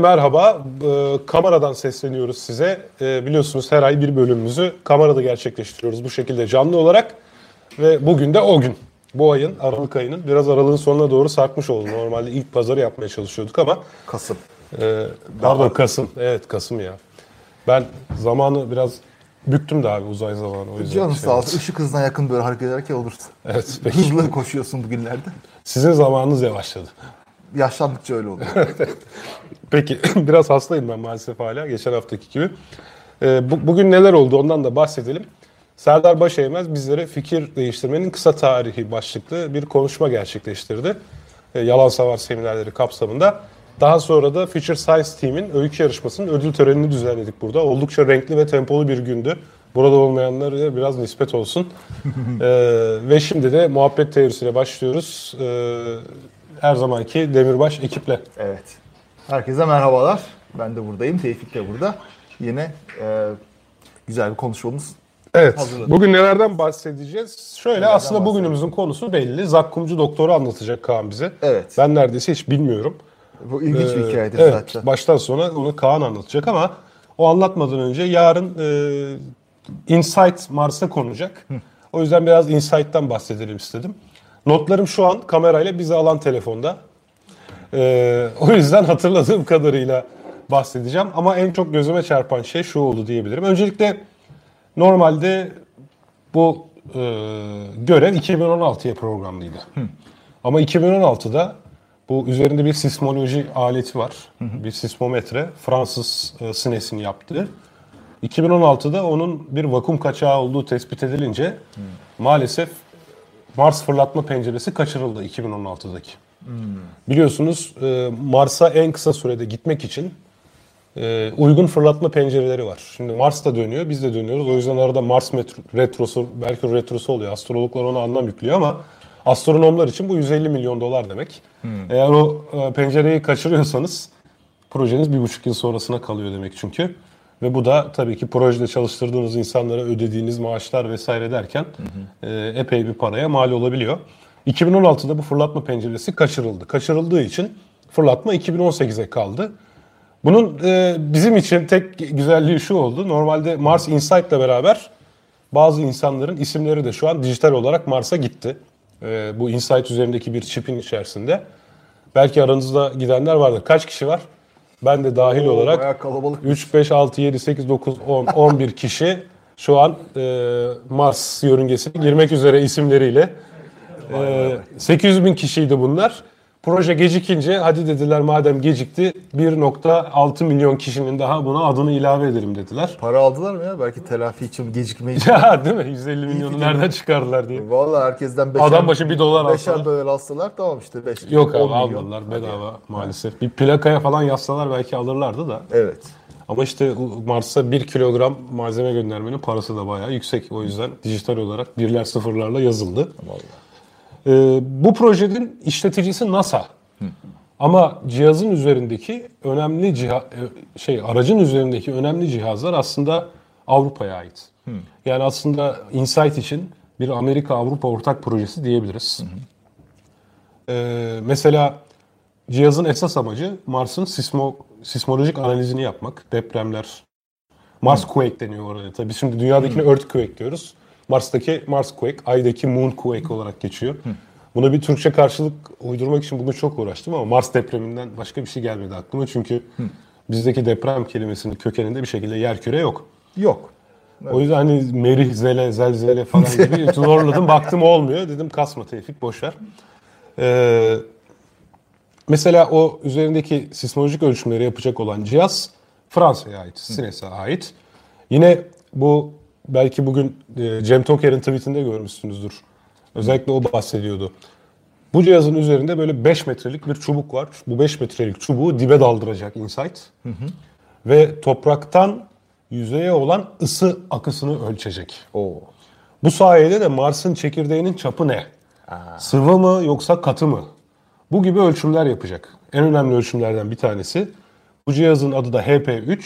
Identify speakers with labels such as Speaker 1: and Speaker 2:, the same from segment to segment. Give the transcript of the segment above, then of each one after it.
Speaker 1: Merhaba, e, kameradan sesleniyoruz size. E, biliyorsunuz her ay bir bölümümüzü kamerada gerçekleştiriyoruz bu şekilde canlı olarak. Ve bugün de o gün. Bu ayın, Aralık ayının biraz aralığın sonuna doğru sarkmış oldu. Normalde ilk pazarı yapmaya çalışıyorduk ama...
Speaker 2: Kasım.
Speaker 1: E, pardon Kasım, evet Kasım ya. Ben zamanı biraz büktüm de abi uzay zamanı. O yüzden
Speaker 2: Canın
Speaker 1: şey
Speaker 2: sağ olsun. Işık hızına yakın böyle hareket ederken olursun.
Speaker 1: Evet, peki.
Speaker 2: Hızlı koşuyorsun bugünlerde.
Speaker 1: Sizin zamanınız yavaşladı.
Speaker 2: Yaşlandıkça öyle oluyor.
Speaker 1: Peki biraz hastayım ben maalesef hala geçen haftaki gibi. Ee, bu, bugün neler oldu ondan da bahsedelim. Serdar Başeğmez bizlere fikir değiştirmenin kısa tarihi başlıklı bir konuşma gerçekleştirdi. Ee, Yalan Savar seminerleri kapsamında. Daha sonra da Future Science Team'in öykü yarışmasının ödül törenini düzenledik burada. Oldukça renkli ve tempolu bir gündü. Burada olmayanlara biraz nispet olsun. Ee, ve şimdi de muhabbet teorisiyle başlıyoruz. Ee, her zamanki Demirbaş ekiple.
Speaker 2: evet. Herkese merhabalar. Ben de buradayım. Tevfik de burada. Yine e, güzel bir konuşmamız.
Speaker 1: Evet.
Speaker 2: Hazırladım.
Speaker 1: Bugün nelerden bahsedeceğiz? Şöyle
Speaker 2: Nelerden
Speaker 1: aslında bugünümüzün konusu belli. Zakkumcu doktoru anlatacak Kaan bize.
Speaker 2: Evet.
Speaker 1: Ben neredeyse hiç bilmiyorum.
Speaker 2: Bu ilginç bir
Speaker 1: Ee,
Speaker 2: hikayedir
Speaker 1: evet,
Speaker 2: zaten.
Speaker 1: Baştan sona onu Kaan anlatacak ama o anlatmadan önce yarın e, Insight Mars'a konacak. O yüzden biraz Insight'tan bahsedelim istedim. Notlarım şu an kamerayla bizi alan telefonda. Ee, o yüzden hatırladığım kadarıyla bahsedeceğim. Ama en çok gözüme çarpan şey şu oldu diyebilirim. Öncelikle normalde bu e, görev 2016'ya programlıydı. Ama 2016'da bu üzerinde bir sismoloji aleti var. Bir sismometre. Fransız e, SNES'in yaptığı. 2016'da onun bir vakum kaçağı olduğu tespit edilince maalesef Mars fırlatma penceresi kaçırıldı 2016'daki. Biliyorsunuz e, Mars'a en kısa sürede gitmek için e, uygun fırlatma pencereleri var. Şimdi Mars da dönüyor, biz de dönüyoruz. O yüzden arada Mars metro, retrosu, Merkür retrosu oluyor. Astrologlar ona anlam yüklüyor ama astronomlar için bu 150 milyon dolar demek. Eğer o e, pencereyi kaçırıyorsanız projeniz bir buçuk yıl sonrasına kalıyor demek çünkü. Ve bu da tabii ki projede çalıştırdığınız insanlara ödediğiniz maaşlar vesaire derken e, epey bir paraya mal olabiliyor. 2016'da bu fırlatma penceresi kaçırıldı. Kaçırıldığı için fırlatma 2018'e kaldı. Bunun e, bizim için tek güzelliği şu oldu. Normalde Mars Insight'la beraber bazı insanların isimleri de şu an dijital olarak Mars'a gitti. E, bu Insight üzerindeki bir çipin içerisinde. Belki aranızda gidenler vardır. Kaç kişi var? Ben de dahil
Speaker 2: Oo,
Speaker 1: olarak
Speaker 2: bayağı kalabalık.
Speaker 1: 3, 5, 6, 7, 8, 9, 10, 11 kişi şu an e, Mars yörüngesine girmek üzere isimleriyle. E, 800 bin kişiydi bunlar. Proje gecikince hadi dediler madem gecikti 1.6 milyon kişinin daha buna adını ilave edelim dediler.
Speaker 2: Para aldılar mı ya? Belki telafi için gecikme için.
Speaker 1: Ya değil mi? 150 milyonu nereden çıkardılar diye.
Speaker 2: Vallahi herkesten beşer,
Speaker 1: Adam başı bir dolar
Speaker 2: beşer
Speaker 1: alsalar.
Speaker 2: dolar alsalar tamam işte 5
Speaker 1: Yok abi almadılar bedava maalesef. Bir plakaya falan yazsalar belki alırlardı da.
Speaker 2: Evet.
Speaker 1: Ama işte Mars'a 1 kilogram malzeme göndermenin parası da bayağı yüksek. O yüzden dijital olarak birler sıfırlarla yazıldı. Ee, bu projenin işleticisi NASA. Ama cihazın üzerindeki önemli ciha e, şey aracın üzerindeki önemli cihazlar aslında Avrupa'ya ait. Yani aslında Insight için bir Amerika Avrupa ortak projesi diyebiliriz. Ee, mesela cihazın esas amacı Mars'ın sismo sismolojik analizini yapmak. Depremler, Mars Quake deniyor oraya. Tabii şimdi dünyadakine Earthquake diyoruz. Mars'taki Mars Quake, Ay'daki Moon Quake olarak geçiyor. Buna bir Türkçe karşılık uydurmak için bugün çok uğraştım ama Mars depreminden başka bir şey gelmedi aklıma. Çünkü bizdeki deprem kelimesinin kökeninde bir şekilde yerküre yok.
Speaker 2: Yok.
Speaker 1: O yüzden hani merih, zele, zelzele falan gibi zorladım. Baktım olmuyor. Dedim kasma Tevfik boşver. Ee, mesela o üzerindeki sismolojik ölçümleri yapacak olan cihaz Fransa'ya ait, Sines'e ait. Yine bu belki bugün e, Cem Toker'in tweetinde görmüşsünüzdür. Özellikle o bahsediyordu. Bu cihazın üzerinde böyle 5 metrelik bir çubuk var. Bu 5 metrelik çubuğu dibe daldıracak Insight. Ve topraktan yüzeye olan ısı akısını ölçecek.
Speaker 2: Oo.
Speaker 1: Bu sayede de Mars'ın çekirdeğinin çapı ne? Sıvı mı yoksa katı mı? Bu gibi ölçümler yapacak. En önemli ölçümlerden bir tanesi. Bu cihazın adı da HP3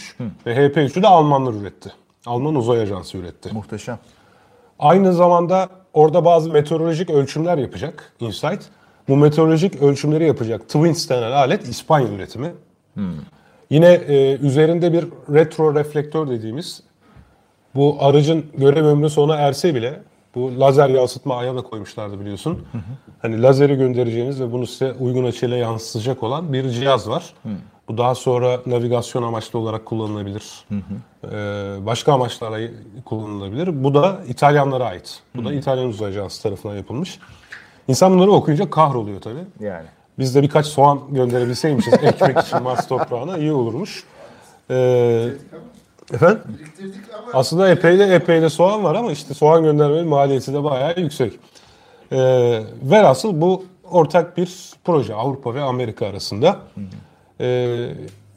Speaker 1: ve HP3'ü de Almanlar üretti. Alman Uzay Ajansı üretti.
Speaker 2: Muhteşem.
Speaker 1: Aynı zamanda orada bazı meteorolojik ölçümler yapacak Insight. Bu meteorolojik ölçümleri yapacak Twins denen alet İspanya üretimi. Yine e, üzerinde bir retro reflektör dediğimiz bu aracın görev ömrü sona erse bile bu lazer yansıtma aya da koymuşlardı biliyorsun. Hani lazeri göndereceğiniz ve bunu size uygun açıyla yansıtacak olan bir cihaz var. Bu daha sonra navigasyon amaçlı olarak kullanılabilir. Ee, başka amaçlarla kullanılabilir. Bu da İtalyanlara ait. Bu da İtalyan Uzay Ajansı tarafından yapılmış. İnsan bunları okuyunca kahroluyor tabii.
Speaker 2: Yani.
Speaker 1: Biz de birkaç soğan gönderebilseymişiz ekmek için Mars toprağına iyi olurmuş. Ee, efendim?
Speaker 3: Ama
Speaker 1: Aslında epey de epey de soğan var ama işte soğan göndermenin maliyeti de bayağı yüksek. Ee, velhasıl bu ortak bir proje Avrupa ve Amerika arasında. Ee,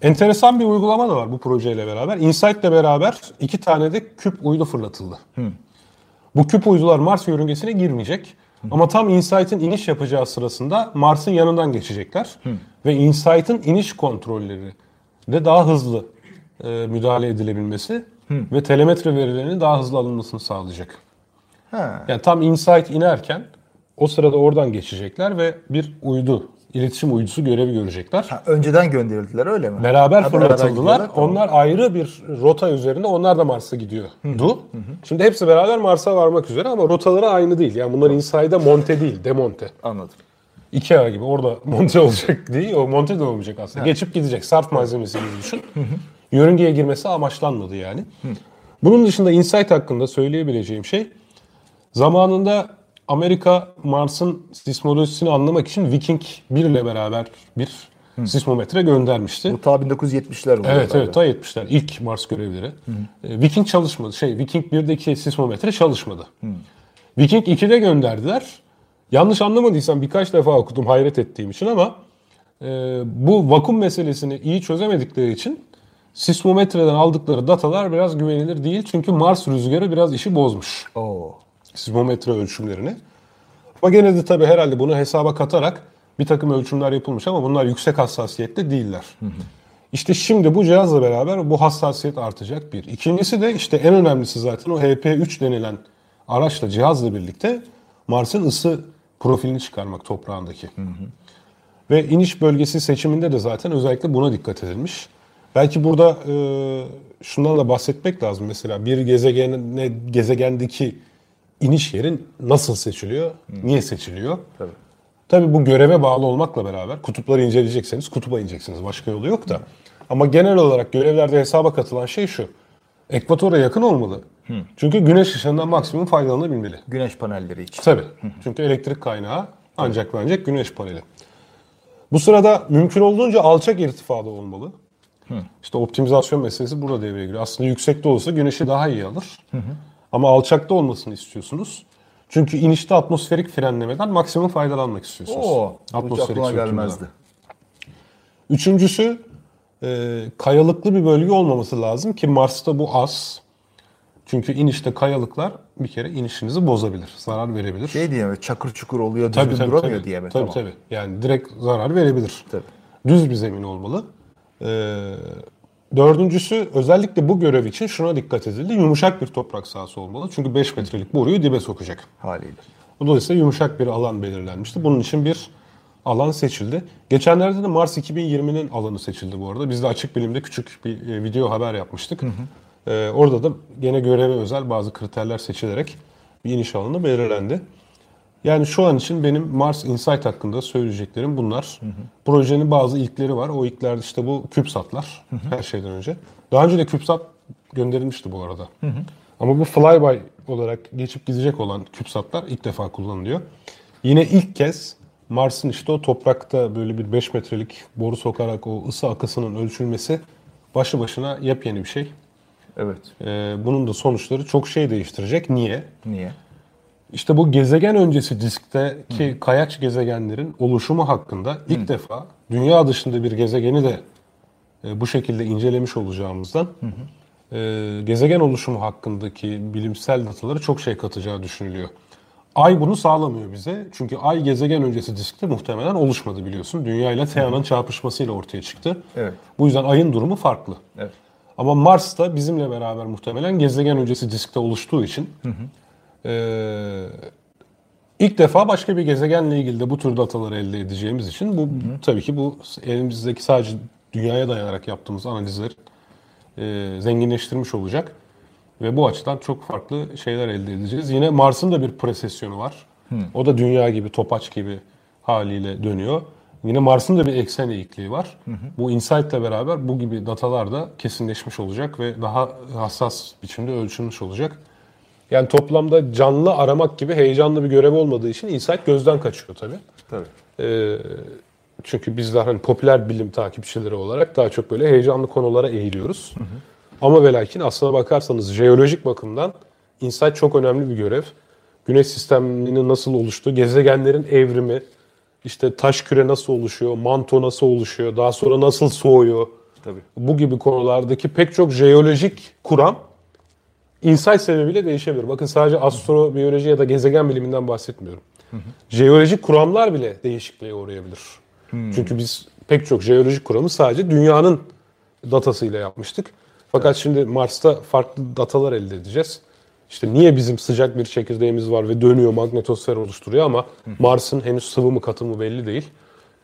Speaker 1: enteresan bir uygulama da var bu projeyle beraber. InSight ile beraber iki tane de küp uydu fırlatıldı. Bu küp uydular Mars yörüngesine girmeyecek. Ama tam InSight'in iniş yapacağı sırasında Mars'ın yanından geçecekler. Ve InSight'in iniş kontrolleri de daha hızlı e, müdahale edilebilmesi ve telemetre verilerinin daha hızlı alınmasını sağlayacak.
Speaker 2: Ha.
Speaker 1: Yani tam InSight inerken o sırada oradan geçecekler ve bir uydu, iletişim uydusu görevi görecekler.
Speaker 2: Ha, önceden gönderildiler öyle mi?
Speaker 1: Beraber
Speaker 2: Ha,
Speaker 1: fırlatıldılar.
Speaker 2: gidiyorlar, tamam.
Speaker 1: Onlar ayrı bir rota üzerinde. Onlar da Mars'a gidiyordu. Şimdi hepsi beraber Mars'a varmak üzere ama rotaları aynı değil. Yani bunlar Inside'a monte değil, demonte.
Speaker 2: Anladım.
Speaker 1: Ikea gibi orada monte olacak değil. O monte de olmayacak aslında. Geçip gidecek. Sarf malzemesi gibi düşün. Yörüngeye girmesi amaçlanmadı yani. Bunun dışında Insight hakkında söyleyebileceğim şey zamanında Amerika Mars'ın sismolojisini anlamak için Viking 1 ile beraber bir sismometre göndermişti.
Speaker 2: Bu ta 1970'ler oluyor.
Speaker 1: Evet evet ta 70'ler ilk Mars görevleri. Ee, Viking çalışmadı. Şey Viking 1'deki sismometre çalışmadı. Viking 2'de gönderdiler. Yanlış anlamadıysam birkaç defa okudum hayret ettiğim için ama e, bu vakum meselesini iyi çözemedikleri için sismometreden aldıkları datalar biraz güvenilir değil. Çünkü Mars rüzgarı biraz işi bozmuş
Speaker 2: Oo.
Speaker 1: sismometre ölçümlerini. Ama gene de tabii herhalde bunu hesaba katarak bir takım ölçümler yapılmış ama bunlar yüksek hassasiyette değiller. İşte şimdi bu cihazla beraber bu hassasiyet artacak bir. İkincisi de işte en önemlisi zaten o HP3 denilen araçla cihazla birlikte Mars'ın ısı profilini çıkarmak toprağındaki. Ve iniş bölgesi seçiminde de zaten özellikle buna dikkat edilmiş. Belki burada e, şundan da bahsetmek lazım. Mesela bir gezegene, gezegendeki iniş yerin nasıl seçiliyor, niye seçiliyor?
Speaker 2: Tabii.
Speaker 1: Tabii bu göreve bağlı olmakla beraber kutupları inceleyecekseniz kutupa ineceksiniz. Başka yolu yok da. Ama genel olarak görevlerde hesaba katılan şey şu. Ekvatora yakın olmalı. Çünkü güneş ışığından maksimum faydalanabilmeli.
Speaker 2: Güneş panelleri için.
Speaker 1: Tabii. Çünkü elektrik kaynağı ancak ve ancak güneş paneli. Bu sırada mümkün olduğunca alçak irtifada olmalı. İşte optimizasyon meselesi burada devreye giriyor. Aslında yüksekte olsa güneşi daha iyi alır. Ama alçakta olmasını istiyorsunuz. Çünkü inişte atmosferik frenlemeden maksimum faydalanmak istiyorsunuz.
Speaker 2: Oo. Hiç
Speaker 1: Atmosferik sürtünmeden.
Speaker 2: gelmezdi.
Speaker 1: Üçüncüsü e, kayalıklı bir bölge olmaması lazım ki Mars'ta bu az. Çünkü inişte kayalıklar bir kere inişinizi bozabilir, zarar verebilir.
Speaker 2: Şey diye mi? Çakır çukur oluyor, düzgün duramıyor diye mi?
Speaker 1: Tabii
Speaker 2: Tamam.
Speaker 1: tabii. Yani direkt zarar verebilir.
Speaker 2: Tabii.
Speaker 1: Düz bir zemin olmalı. Ee, dördüncüsü özellikle bu görev için şuna dikkat edildi. Yumuşak bir toprak sahası olmalı. Çünkü 5 metrelik boruyu dibe sokacak.
Speaker 2: Haliyle.
Speaker 1: Dolayısıyla yumuşak bir alan belirlenmişti. Bunun için bir alan seçildi. Geçenlerde de Mars 2020'nin alanı seçildi bu arada. Biz de Açık Bilim'de küçük bir e, video haber yapmıştık. Ee, orada da gene göreve özel bazı kriterler seçilerek bir iniş alanı belirlendi. Yani şu an için benim Mars Insight hakkında söyleyeceklerim bunlar. Projenin bazı ilkleri var. O ilklerde işte bu CubeSat'lar her şeyden önce. Daha önce de CubeSat gönderilmişti bu arada. Ama bu flyby olarak geçip gidecek olan CubeSat'lar ilk defa kullanılıyor. Yine ilk kez Mars'ın işte o toprakta böyle bir 5 metrelik boru sokarak o ısı akısının ölçülmesi başlı başına yepyeni bir şey.
Speaker 2: Evet.
Speaker 1: Ee, bunun da sonuçları çok şey değiştirecek. Niye?
Speaker 2: Niye?
Speaker 1: İşte bu gezegen öncesi diskteki kayaç gezegenlerin oluşumu hakkında ilk defa dünya dışında bir gezegeni de e, bu şekilde incelemiş olacağımızdan e, gezegen oluşumu hakkındaki bilimsel dataları çok şey katacağı düşünülüyor. Ay bunu sağlamıyor bize. Çünkü Ay gezegen öncesi diskte muhtemelen oluşmadı biliyorsun. Dünya ile Thea'nın çarpışmasıyla ortaya çıktı.
Speaker 2: Evet.
Speaker 1: Bu yüzden Ay'ın durumu farklı.
Speaker 2: Evet.
Speaker 1: Ama Mars da bizimle beraber muhtemelen gezegen öncesi diskte oluştuğu için ee, ilk defa başka bir gezegenle ilgili de bu tür dataları elde edeceğimiz için bu tabii ki bu elimizdeki sadece dünyaya dayanarak yaptığımız analizleri e, zenginleştirmiş olacak. Ve bu açıdan çok farklı şeyler elde edeceğiz. Yine Mars'ın da bir presesyonu var. O da dünya gibi, topaç gibi haliyle dönüyor. Yine Mars'ın da bir eksen eğikliği var. Bu insight'la beraber bu gibi datalar da kesinleşmiş olacak ve daha hassas biçimde ölçülmüş olacak. Yani toplamda canlı aramak gibi heyecanlı bir görev olmadığı için insight gözden kaçıyor tabii.
Speaker 2: Tabii.
Speaker 1: Ee, çünkü bizler hani popüler bilim takipçileri olarak daha çok böyle heyecanlı konulara eğiliyoruz. Ama ve lakin aslına bakarsanız jeolojik bakımdan insight çok önemli bir görev. Güneş sisteminin nasıl oluştuğu, gezegenlerin evrimi, işte taş küre nasıl oluşuyor, manto nasıl oluşuyor, daha sonra nasıl soğuyor.
Speaker 2: Tabii.
Speaker 1: Bu gibi konulardaki pek çok jeolojik kuram insight sebebiyle değişebilir. Bakın sadece astrobiyoloji ya da gezegen biliminden bahsetmiyorum. Jeolojik kuramlar bile değişikliğe uğrayabilir. Çünkü biz pek çok jeolojik kuramı sadece dünyanın datasıyla yapmıştık. Fakat şimdi Mars'ta farklı datalar elde edeceğiz. İşte niye bizim sıcak bir çekirdeğimiz var ve dönüyor magnetosfer oluşturuyor ama Mars'ın henüz sıvı mı katı mı belli değil.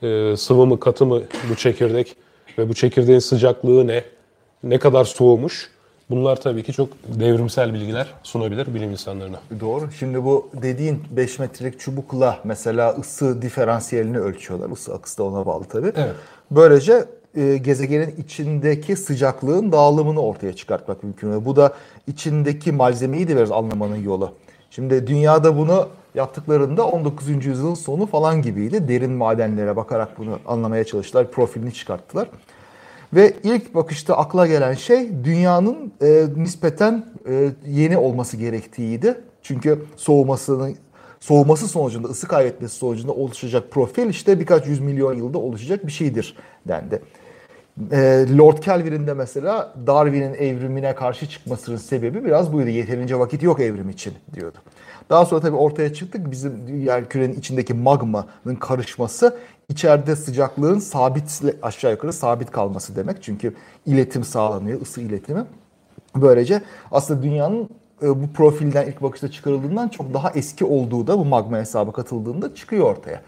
Speaker 1: Ee, sıvı mı katı mı bu çekirdek ve bu çekirdeğin sıcaklığı ne? Ne kadar soğumuş? Bunlar tabii ki çok devrimsel bilgiler sunabilir bilim insanlarına.
Speaker 2: Doğru. Şimdi bu dediğin 5 metrelik çubukla mesela ısı diferansiyelini ölçüyorlar. Isı akısı da ona bağlı tabii.
Speaker 1: Evet.
Speaker 2: Böylece e, gezegenin içindeki sıcaklığın dağılımını ortaya çıkartmak mümkün. Ve bu da içindeki malzemeyi de biraz anlamanın yolu. Şimdi dünyada bunu yaptıklarında 19. yüzyılın sonu falan gibiydi. Derin madenlere bakarak bunu anlamaya çalıştılar. Profilini çıkarttılar. Ve ilk bakışta akla gelen şey dünyanın e, nispeten e, yeni olması gerektiğiydi. Çünkü soğumasının soğuması sonucunda, ısı kaybetmesi sonucunda oluşacak profil işte birkaç yüz milyon yılda oluşacak bir şeydir dendi. E, Lord Kelvin'in de mesela Darwin'in evrimine karşı çıkmasının sebebi biraz buydu. Yeterince vakit yok evrim için diyordu. Daha sonra tabii ortaya çıktık bizim yer kürenin içindeki magmanın karışması içeride sıcaklığın sabit aşağı yukarı sabit kalması demek. Çünkü iletim sağlanıyor, ısı iletimi. Böylece aslında dünyanın e, bu profilden ilk bakışta çıkarıldığından çok daha eski olduğu da bu magma hesabı katıldığında çıkıyor ortaya.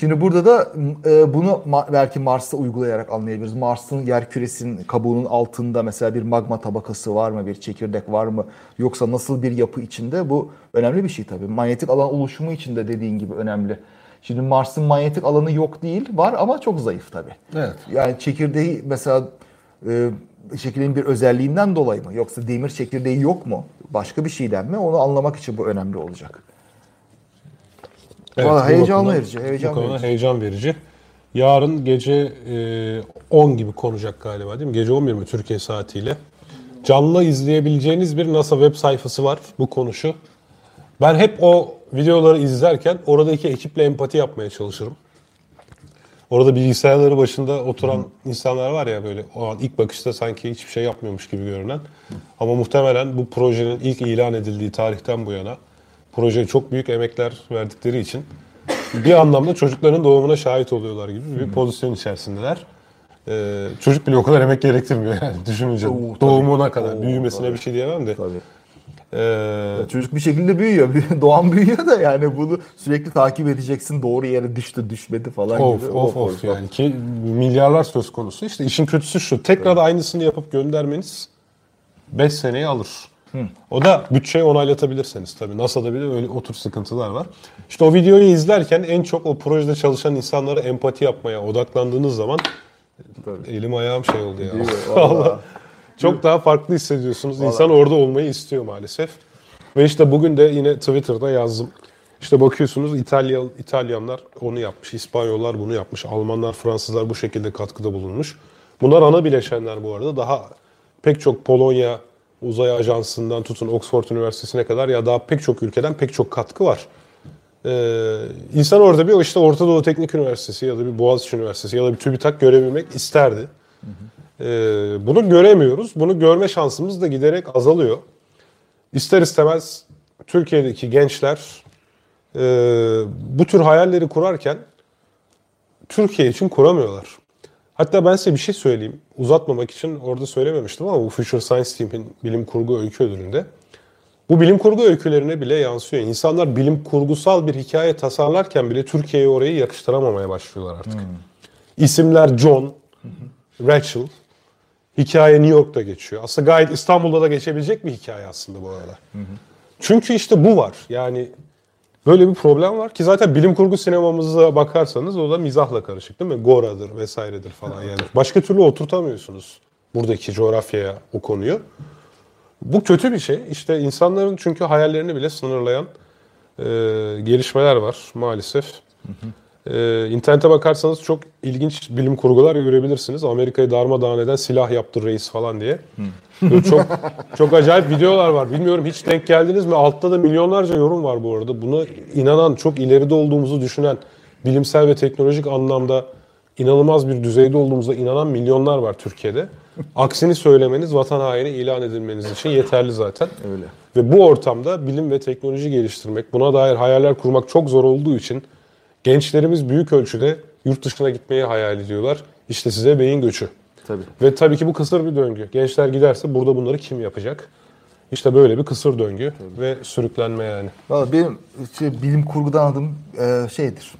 Speaker 2: Şimdi burada da e, bunu belki Mars'ta uygulayarak anlayabiliriz. Mars'ın yer küresinin kabuğunun altında mesela bir magma tabakası var mı, bir çekirdek var mı? Yoksa nasıl bir yapı içinde bu önemli bir şey tabii. Manyetik alan oluşumu için de dediğin gibi önemli. Şimdi Mars'ın manyetik alanı yok değil, var ama çok zayıf tabii.
Speaker 1: Evet.
Speaker 2: Yani çekirdeği mesela e, çekirdeğin bir özelliğinden dolayı mı? Yoksa demir çekirdeği yok mu? Başka bir şeyden mi? Onu anlamak için bu önemli olacak.
Speaker 1: Evet,
Speaker 2: Valla heyecan
Speaker 1: bakımdan-
Speaker 2: verici, heyecan verici.
Speaker 1: heyecan verici. Yarın gece e, 10 gibi konacak galiba değil mi? Gece 11 mi Türkiye saatiyle? Canlı izleyebileceğiniz bir NASA web sayfası var bu konuşu. Ben hep o videoları izlerken oradaki ekiple empati yapmaya çalışırım. Orada bilgisayarları başında oturan insanlar var ya böyle o an ilk bakışta sanki hiçbir şey yapmıyormuş gibi görünen. Ama muhtemelen bu projenin ilk ilan edildiği tarihten bu yana projeye çok büyük emekler verdikleri için bir anlamda çocukların doğumuna şahit oluyorlar gibi bir pozisyon içerisindeler. Ee, çocuk bile o kadar emek gerektirmiyor yani düşününce.
Speaker 2: Oo, tabii.
Speaker 1: Doğumuna kadar.
Speaker 2: Oo,
Speaker 1: Büyümesine
Speaker 2: tabii.
Speaker 1: bir şey diyemem de.
Speaker 2: Tabii.
Speaker 1: Ee,
Speaker 2: Çocuk bir şekilde büyüyor. Doğan büyüyor da yani bunu sürekli takip edeceksin. Doğru yere düştü, düşmedi falan
Speaker 1: Of
Speaker 2: gibi.
Speaker 1: of of yani ki milyarlar söz konusu. İşte işin kötüsü şu. Tekrar aynısını yapıp göndermeniz 5 seneyi alır. O da bütçeyi onaylatabilirseniz tabii. NASA'da bile öyle o tür sıkıntılar var. İşte o videoyu izlerken en çok o projede çalışan insanlara empati yapmaya odaklandığınız zaman
Speaker 2: Tabii.
Speaker 1: elim ayağım şey oldu ya.
Speaker 2: Değil mi?
Speaker 1: Vallahi.
Speaker 2: Vallahi.
Speaker 1: Çok daha farklı hissediyorsunuz. İnsan orada olmayı istiyor maalesef. Ve işte bugün de yine Twitter'da yazdım. İşte bakıyorsunuz İtalya İtalyanlar onu yapmış, İspanyollar bunu yapmış, Almanlar, Fransızlar bu şekilde katkıda bulunmuş. Bunlar ana bileşenler bu arada. Daha pek çok Polonya uzay ajansından tutun Oxford Üniversitesi'ne kadar ya daha pek çok ülkeden pek çok katkı var. Ee, insan orada bir işte Orta Doğu Teknik Üniversitesi ya da bir Boğaziçi Üniversitesi ya da bir TÜBİTAK görebilmek isterdi. Ee, bunu göremiyoruz. Bunu görme şansımız da giderek azalıyor. İster istemez Türkiye'deki gençler e, bu tür hayalleri kurarken Türkiye için kuramıyorlar. Hatta ben size bir şey söyleyeyim. Uzatmamak için orada söylememiştim ama bu Future Science Team'in bilim kurgu öykü ödülünde. Bu bilim kurgu öykülerine bile yansıyor. İnsanlar bilim kurgusal bir hikaye tasarlarken bile Türkiye'ye orayı yakıştıramamaya başlıyorlar artık. İsimler John, Rachel. Hikaye New York'ta geçiyor. Aslında gayet İstanbul'da da geçebilecek bir hikaye aslında bu arada. Çünkü işte bu var. Yani böyle bir problem var ki zaten bilim kurgu sinemamıza bakarsanız o da mizahla karışık değil mi? Gora'dır vesairedir falan yani. Başka türlü oturtamıyorsunuz buradaki coğrafyaya o konuyu. Bu kötü bir şey. İşte insanların çünkü hayallerini bile sınırlayan e, gelişmeler var maalesef. E, internete bakarsanız çok ilginç bilim kurgular görebilirsiniz. Amerika'yı darmadağın eden silah yaptı reis falan diye. Böyle çok çok acayip videolar var. Bilmiyorum hiç denk geldiniz mi? Altta da milyonlarca yorum var bu arada. Buna inanan, çok ileride olduğumuzu düşünen, bilimsel ve teknolojik anlamda inanılmaz bir düzeyde olduğumuza inanan milyonlar var Türkiye'de. Aksini söylemeniz vatan haini ilan edilmeniz için yeterli zaten.
Speaker 2: Öyle.
Speaker 1: Ve bu ortamda bilim ve teknoloji geliştirmek, buna dair hayaller kurmak çok zor olduğu için gençlerimiz büyük ölçüde yurt dışına gitmeyi hayal ediyorlar. İşte size beyin göçü.
Speaker 2: Tabii.
Speaker 1: Ve tabii ki bu kısır bir döngü. Gençler giderse burada bunları kim yapacak? İşte böyle bir kısır döngü ve sürüklenme yani.
Speaker 2: Valla benim şey, bilim kurgudan anladığım e, şeydir.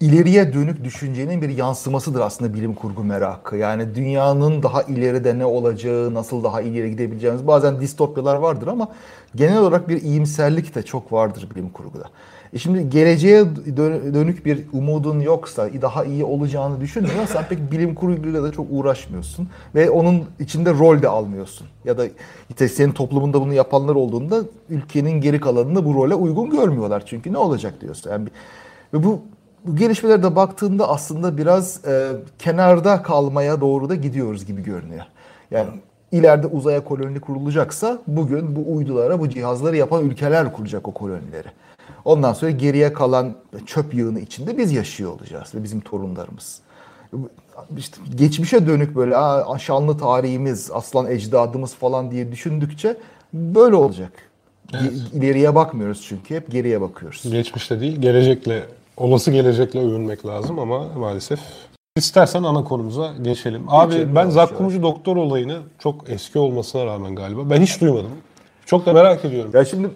Speaker 2: İleriye dönük düşüncenin bir yansımasıdır aslında bilim kurgu merakı. Yani dünyanın daha ileride ne olacağı, nasıl daha ileri gidebileceğimiz bazen distopyalar vardır ama genel olarak bir iyimserlik de çok vardır bilim kurguda. E şimdi geleceğe dö- dönük bir umudun yoksa, daha iyi olacağını düşünmüyorsan pek bilim kurguyla da çok uğraşmıyorsun ve onun içinde rol de almıyorsun. Ya da işte senin toplumunda bunu yapanlar olduğunda ülkenin geri kalanını bu role uygun görmüyorlar. Çünkü ne olacak diyorsun. Yani bir- ve bu bu gelişmelere de baktığında aslında biraz e, kenarda kalmaya doğru da gidiyoruz gibi görünüyor. Yani ileride uzaya koloni kurulacaksa bugün bu uydulara, bu cihazları yapan ülkeler kuracak o kolonileri. Ondan sonra geriye kalan çöp yığını içinde biz yaşıyor olacağız ve bizim torunlarımız. İşte geçmişe dönük böyle "Aa, şanlı tarihimiz, aslan ecdadımız falan diye düşündükçe böyle olacak. Ge- İleriye bakmıyoruz çünkü hep geriye bakıyoruz.
Speaker 1: Geçmişte değil, gelecekle, olası gelecekle övünmek lazım ama maalesef. İstersen ana konumuza geçelim. Abi
Speaker 2: Geçelim,
Speaker 1: ben Zakkumcu Doktor olayını çok eski olmasına rağmen galiba ben hiç duymadım. Çok da merak ediyorum.
Speaker 2: Ya şimdi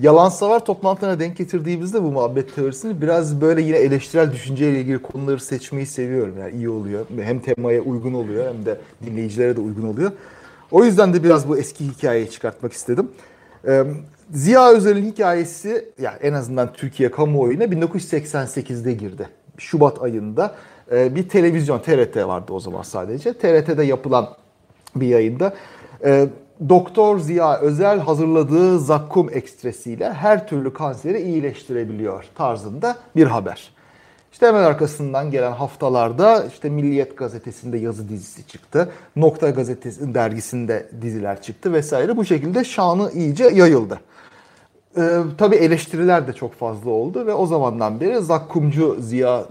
Speaker 2: yalan savar toplantılarına denk getirdiğimizde bu muhabbet teorisini biraz böyle yine eleştirel düşünceyle ilgili konuları seçmeyi seviyorum. Yani iyi oluyor. Hem temaya uygun oluyor hem de dinleyicilere de uygun oluyor. O yüzden de biraz bu eski hikayeyi çıkartmak istedim. Ee, Ziya Özel'in hikayesi yani en azından Türkiye kamuoyuna 1988'de girdi. Şubat ayında e, bir televizyon TRT vardı o zaman sadece. TRT'de yapılan bir yayında e, Doktor Ziya Özel hazırladığı zakkum ekstresiyle her türlü kanseri iyileştirebiliyor tarzında bir haber. İşte hemen arkasından gelen haftalarda işte Milliyet gazetesinde yazı dizisi çıktı. Nokta gazetesi dergisinde diziler çıktı vesaire. Bu şekilde şanı iyice yayıldı. Ee, tabii eleştiriler de çok fazla oldu ve o zamandan beri Zakkumcu Ziya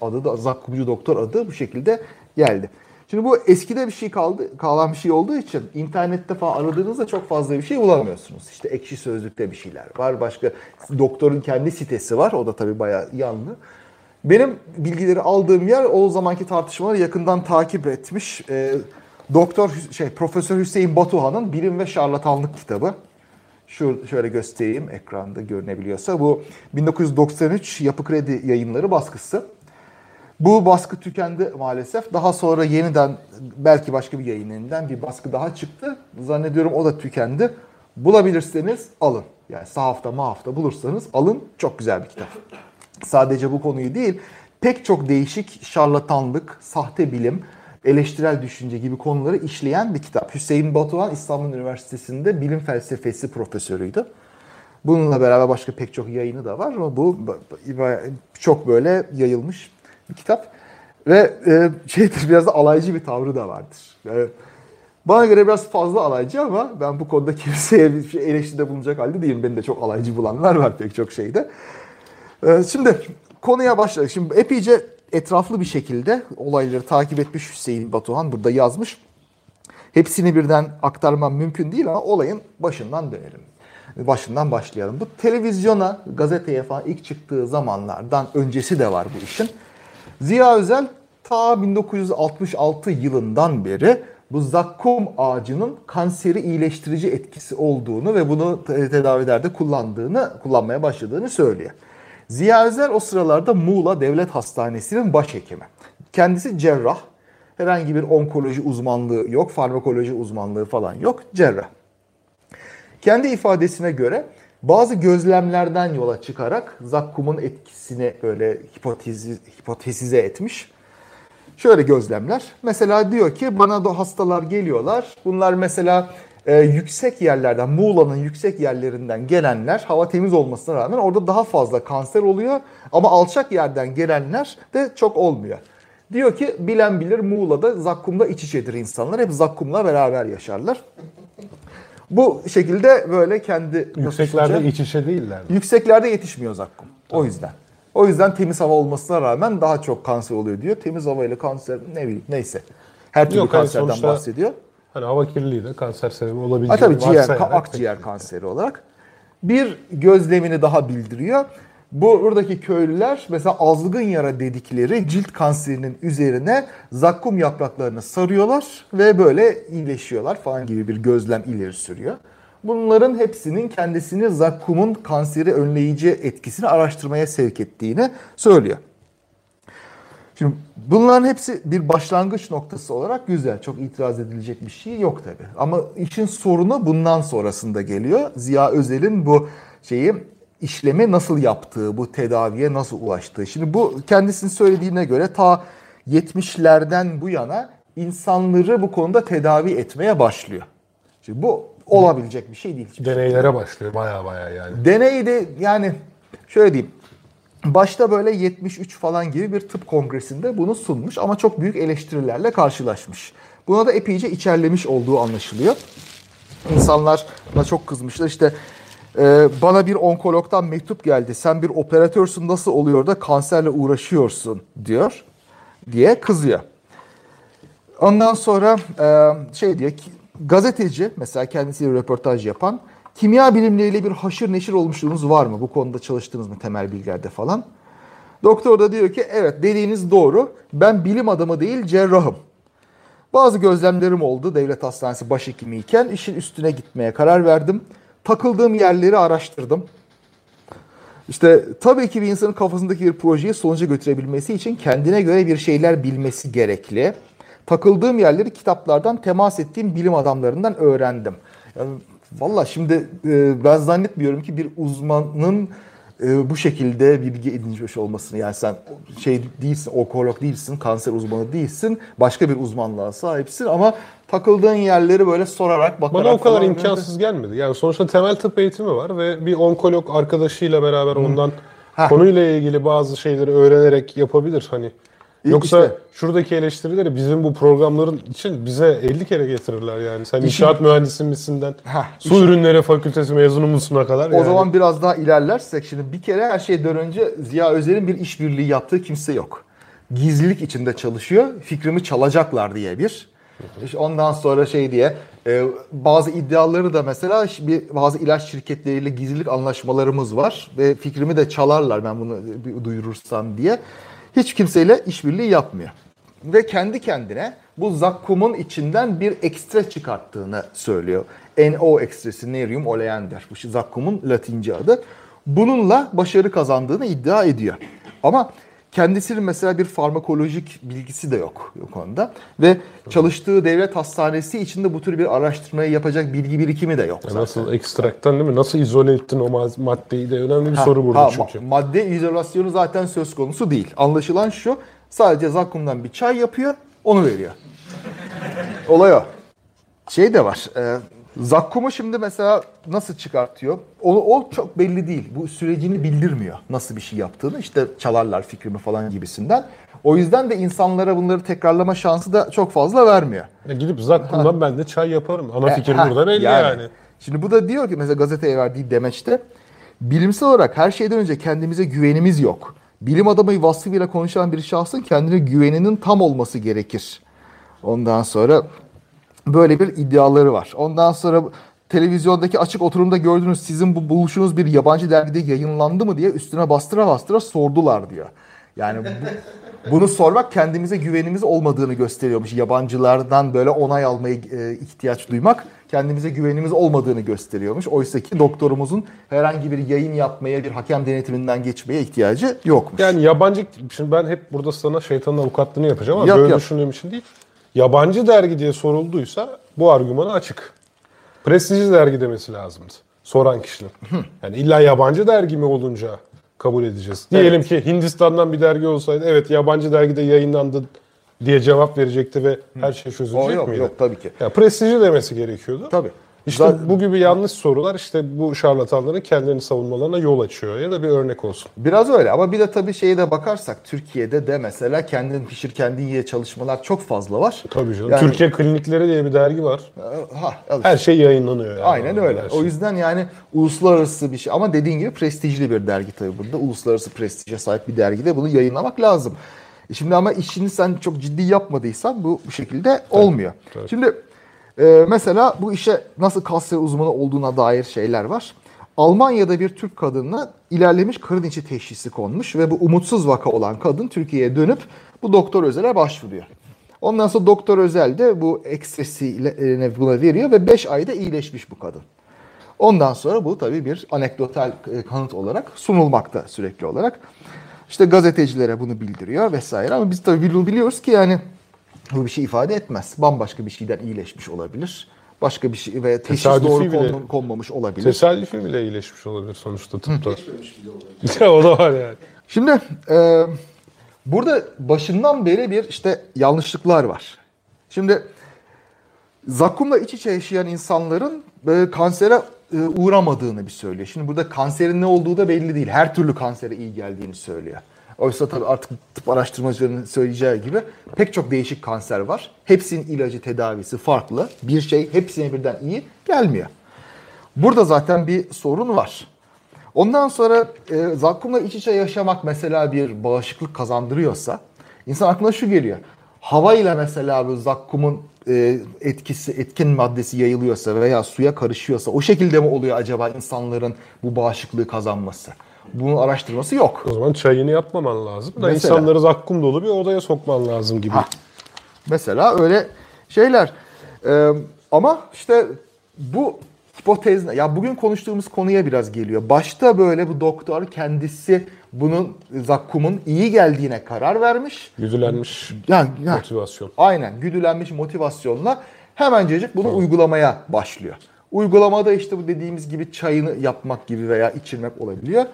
Speaker 2: adı da Zakkumcu Doktor adı bu şekilde geldi. Şimdi bu eskide bir şey kaldı, kalan bir şey olduğu için internette falan aradığınızda çok fazla bir şey bulamıyorsunuz. İşte ekşi sözlükte bir şeyler var. Başka doktorun kendi sitesi var. O da tabii bayağı yanlı. Benim bilgileri aldığım yer o zamanki tartışmaları yakından takip etmiş. Ee, Doktor şey Profesör Hüseyin Batuhan'ın Bilim ve Şarlatanlık kitabı. Şu şöyle göstereyim ekranda görünebiliyorsa. Bu 1993 Yapı Kredi Yayınları baskısı. Bu baskı tükendi maalesef. Daha sonra yeniden belki başka bir yayın evinden bir baskı daha çıktı. Zannediyorum o da tükendi. Bulabilirseniz alın. Yani sahafta mahafta bulursanız alın. Çok güzel bir kitap. Sadece bu konuyu değil, pek çok değişik şarlatanlık, sahte bilim, eleştirel düşünce gibi konuları işleyen bir kitap. Hüseyin Batuhan İstanbul Üniversitesi'nde bilim felsefesi profesörüydü. Bununla beraber başka pek çok yayını da var ama bu çok böyle yayılmış bir kitap. Ve e, şeydir biraz da alaycı bir tavrı da vardır. Yani bana göre biraz fazla alaycı ama ben bu konuda kimseye bir şey eleştiride bulunacak halde değilim. Beni de çok alaycı bulanlar var pek çok şeyde. Ee, Şimdi konuya başladık. Şimdi epeyce etraflı bir şekilde olayları takip etmiş Hüseyin Batuhan burada yazmış. Hepsini birden aktarmam mümkün değil ama olayın başından dönelim. Başından başlayalım. Bu televizyona, gazeteye falan ilk çıktığı zamanlardan öncesi de var bu işin. Ziya Özel ta 1966 yılından beri bu zakkum ağacının kanseri iyileştirici etkisi olduğunu ve bunu te- tedavilerde kullandığını, kullanmaya başladığını söylüyor. Ziya Özel o sıralarda Muğla Devlet Hastanesi'nin başhekimi. Kendisi cerrah Herhangi bir onkoloji uzmanlığı yok, farmakoloji uzmanlığı falan yok. Cerrah. Kendi ifadesine göre bazı gözlemlerden yola çıkarak zakkumun etkisini böyle hipotezi, hipotesize etmiş. Şöyle gözlemler. Mesela diyor ki bana da hastalar geliyorlar. Bunlar mesela e, yüksek yerlerden, Muğla'nın yüksek yerlerinden gelenler hava temiz olmasına rağmen orada daha fazla kanser oluyor. Ama alçak yerden gelenler de çok olmuyor. Diyor ki bilen bilir Muğla'da zakkumda iç içedir insanlar. Hep zakkumla beraber yaşarlar. Bu şekilde böyle kendi
Speaker 1: Yükseklerde iç içe değiller. mi?
Speaker 2: Yükseklerde yetişmiyor zakkum. O yüzden. O yüzden temiz hava olmasına rağmen daha çok kanser oluyor diyor. Temiz havayla kanser ne bileyim neyse. Her türlü
Speaker 1: Yok, hani
Speaker 2: kanserden
Speaker 1: sonuçta-
Speaker 2: bahsediyor.
Speaker 1: Hani hava kirliliği de kanser sebebi
Speaker 2: Ha
Speaker 1: olabileceğini
Speaker 2: tabii ciğer, akciğer kanseri olarak. Bir gözlemini daha bildiriyor. Bu buradaki köylüler mesela azgın yara dedikleri cilt kanserinin üzerine zakkum yapraklarını sarıyorlar ve böyle iyileşiyorlar falan gibi bir gözlem ileri sürüyor. Bunların hepsinin kendisini zakkumun kanseri önleyici etkisini araştırmaya sevk ettiğini söylüyor. Şimdi bunların hepsi bir başlangıç noktası olarak güzel. Çok itiraz edilecek bir şey yok tabii. Ama işin sorunu bundan sonrasında geliyor. Ziya Özel'in bu şeyi işlemi nasıl yaptığı, bu tedaviye nasıl ulaştığı. Şimdi bu kendisinin söylediğine göre ta 70'lerden bu yana insanları bu konuda tedavi etmeye başlıyor. Şimdi bu olabilecek bir şey değil.
Speaker 1: Deneylere başlıyor baya baya yani.
Speaker 2: Deney de yani şöyle diyeyim. Başta böyle 73 falan gibi bir tıp kongresinde bunu sunmuş ama çok büyük eleştirilerle karşılaşmış. Buna da epeyce içerlemiş olduğu anlaşılıyor. İnsanlar buna çok kızmışlar. İşte e, bana bir onkologdan mektup geldi. Sen bir operatörsün nasıl oluyor da kanserle uğraşıyorsun diyor diye kızıyor. Ondan sonra e, şey ki gazeteci mesela kendisiyle röportaj yapan kimya bilimleriyle bir haşır neşir olmuşluğunuz var mı? Bu konuda çalıştınız mı temel bilgilerde falan? Doktor da diyor ki evet dediğiniz doğru. Ben bilim adamı değil cerrahım. Bazı gözlemlerim oldu devlet hastanesi başhekimiyken işin üstüne gitmeye karar verdim. Takıldığım yerleri araştırdım. İşte tabii ki bir insanın kafasındaki bir projeyi sonuca götürebilmesi için kendine göre bir şeyler bilmesi gerekli. Takıldığım yerleri kitaplardan temas ettiğim bilim adamlarından öğrendim. Yani, Valla şimdi e, ben zannetmiyorum ki bir uzmanın e, bu şekilde bilgi edinmiş olmasını. Yani sen şey değilsin, onkolog değilsin, kanser uzmanı değilsin, başka bir uzmanlığa sahipsin ama takıldığın yerleri böyle sorarak bakarak
Speaker 1: Bana o kadar imkansız gelmedi. Yani sonuçta temel tıp eğitimi var ve bir onkolog arkadaşıyla beraber ondan
Speaker 2: Heh.
Speaker 1: konuyla ilgili bazı şeyleri öğrenerek yapabilir hani. Yoksa
Speaker 2: işte.
Speaker 1: şuradaki eleştirileri bizim bu programların için bize 50 kere getirirler yani. Sen
Speaker 2: İşin-
Speaker 1: inşaat mühendisi misinden
Speaker 2: Heh,
Speaker 1: su ürünleri fakültesi mezunu musuna kadar
Speaker 2: O
Speaker 1: yani.
Speaker 2: zaman biraz daha ilerlersek şimdi bir kere her şeyden önce Ziya Özer'in bir işbirliği yaptığı kimse yok. Gizlilik içinde çalışıyor. Fikrimi çalacaklar diye bir. İşte ondan sonra şey diye e, bazı iddiaları da mesela bir bazı ilaç şirketleriyle gizlilik anlaşmalarımız var ve fikrimi de çalarlar ben bunu bir duyurursam diye. Hiç kimseyle işbirliği yapmıyor. Ve kendi kendine bu zakkumun içinden bir ekstra çıkarttığını söylüyor. NO ekstresi, Nerium oleander. Bu zakkumun latince adı. Bununla başarı kazandığını iddia ediyor. Ama kendisinin mesela bir farmakolojik bilgisi de yok o konuda. Ve çalıştığı devlet hastanesi içinde bu tür bir araştırmayı yapacak bilgi birikimi de yok.
Speaker 1: Ya
Speaker 2: zaten.
Speaker 1: Nasıl ekstraktan değil mi? Nasıl izole ettin o maddeyi de önemli bir
Speaker 2: Ha,
Speaker 1: soru burada
Speaker 2: ha,
Speaker 1: çünkü.
Speaker 2: ma- Madde izolasyonu zaten söz konusu değil. Anlaşılan şu, sadece zakkumdan bir çay yapıyor, onu veriyor. Olay o. Şey de var, e, zakkumu şimdi mesela nasıl çıkartıyor? O, o çok belli değil. Bu sürecini bildirmiyor nasıl bir şey yaptığını. İşte çalarlar fikrimi falan gibisinden. O yüzden de insanlara bunları tekrarlama şansı da çok fazla vermiyor.
Speaker 1: Ya gidip zakkumdan ben de çay yaparım. Ana fikir
Speaker 2: E, ha,
Speaker 1: burada belli yani.
Speaker 2: Şimdi bu da diyor ki mesela gazeteye verdiği demeçte bilimsel olarak her şeyden önce kendimize güvenimiz yok. Bilim adamı vasfıyla konuşan bir şahsın kendine güveninin tam olması gerekir. Ondan sonra böyle bir iddiaları var. Ondan sonra televizyondaki açık oturumda gördüğünüz sizin bu buluşunuz bir yabancı dergide yayınlandı mı diye üstüne bastıra bastıra sordular diyor. Yani bu, bunu sormak kendimize güvenimiz olmadığını gösteriyormuş. Yabancılardan böyle onay almaya e, ihtiyaç duymak kendimize güvenimiz olmadığını gösteriyormuş. Oysa ki doktorumuzun herhangi bir yayın yapmaya, bir hakem denetiminden geçmeye ihtiyacı yokmuş.
Speaker 1: Yani yabancı, şimdi ben hep burada sana şeytanın avukatlığını yapacağım ama
Speaker 2: Yap,
Speaker 1: böyle
Speaker 2: yap.
Speaker 1: düşündüğüm için değil. Yabancı dergi diye sorulduysa bu argümanı açık. Prestijli dergi demesi lazımdı soran kişinin. Yani illa yabancı dergi mi olunca kabul edeceğiz. Diyelim ki Hindistan'dan bir dergi olsaydı evet yabancı dergide yayınlandı diye cevap verecekti ve her şey çözülecek
Speaker 2: O yok,
Speaker 1: miydi?
Speaker 2: yok tabii ki.
Speaker 1: Ya prestijli demesi gerekiyordu.
Speaker 2: Tabii.
Speaker 1: İşte
Speaker 2: Zaten-
Speaker 1: bu gibi yanlış sorular işte bu şarlatanların kendilerini savunmalarına yol açıyor ya da bir örnek olsun.
Speaker 2: Biraz öyle ama bir de tabii şeye de bakarsak Türkiye'de de mesela kendin pişir kendin ye çalışmalar çok fazla var.
Speaker 1: Tabii canım.
Speaker 2: Yani-
Speaker 1: Türkiye Klinikleri diye bir dergi var.
Speaker 2: Ha, al işte.
Speaker 1: Her şey yayınlanıyor yani.
Speaker 2: Aynen öyle.
Speaker 1: Her şey.
Speaker 2: O yüzden yani uluslararası bir şey ama dediğin gibi prestijli bir dergi tabii burada. Uluslararası prestije sahip bir dergide bunu yayınlamak lazım. E Şimdi ama işini sen çok ciddi yapmadıysan bu bu şekilde olmuyor.
Speaker 1: tabii.
Speaker 2: Şimdi e, mesela bu işe nasıl kanser uzmanı olduğuna dair şeyler var. Almanya'da bir Türk kadınına ilerlemiş karın içi teşhisi konmuş ve bu umutsuz vaka olan kadın Türkiye'ye dönüp bu doktor özele başvuruyor. Ondan sonra doktor özel de bu ekstresiyle buna veriyor ve 5 ayda iyileşmiş bu kadın. Ondan sonra bu tabii bir anekdotal e, kanıt olarak sunulmakta sürekli olarak. İşte gazetecilere bunu bildiriyor vesaire ama biz tabii bili- biliyoruz ki yani bu bir şey ifade etmez. Bambaşka bir şeyden iyileşmiş olabilir. Başka bir şey ve teşhis
Speaker 1: Tesadüfi
Speaker 2: doğru
Speaker 1: bile-
Speaker 2: konul- konmamış olabilir.
Speaker 1: Tesadüfi bile iyileşmiş olabilir sonuçta tıpta. ya o da var yani.
Speaker 2: Şimdi e, burada başından beri bir işte yanlışlıklar var. Şimdi zakkumla iç içe yaşayan insanların e, kansere e, uğramadığını bir söylüyor. Şimdi burada kanserin ne olduğu da belli değil. Her türlü kansere iyi geldiğini söylüyor. Oysa tabii artık tıp araştırmacılarının söyleyeceği gibi pek çok değişik kanser var. Hepsinin ilacı, tedavisi farklı. Bir şey hepsine birden iyi gelmiyor. Burada zaten bir sorun var. Ondan sonra e, zakkumla iç içe yaşamak mesela bir bağışıklık kazandırıyorsa insan aklına şu geliyor. Havayla mesela bu zakkumun e, etkisi, etkin maddesi yayılıyorsa veya suya karışıyorsa o şekilde mi oluyor acaba insanların bu bağışıklığı kazanması? Bunun araştırması yok.
Speaker 1: O zaman çayını yapmaman lazım da
Speaker 2: Mesela.
Speaker 1: insanları zakkum dolu bir odaya sokman lazım gibi.
Speaker 2: Ha. Mesela öyle şeyler. Ee, ama işte bu hipotez ya bugün konuştuğumuz konuya biraz geliyor. Başta böyle bu doktor kendisi bunun zakkumun iyi geldiğine karar vermiş.
Speaker 1: Güdülenmiş
Speaker 2: Yani, yani
Speaker 1: motivasyon.
Speaker 2: aynen güdülenmiş motivasyonla hemencecik bunu uygulamaya başlıyor. Uygulamada işte bu dediğimiz gibi çayını yapmak gibi veya içirmek olabiliyor.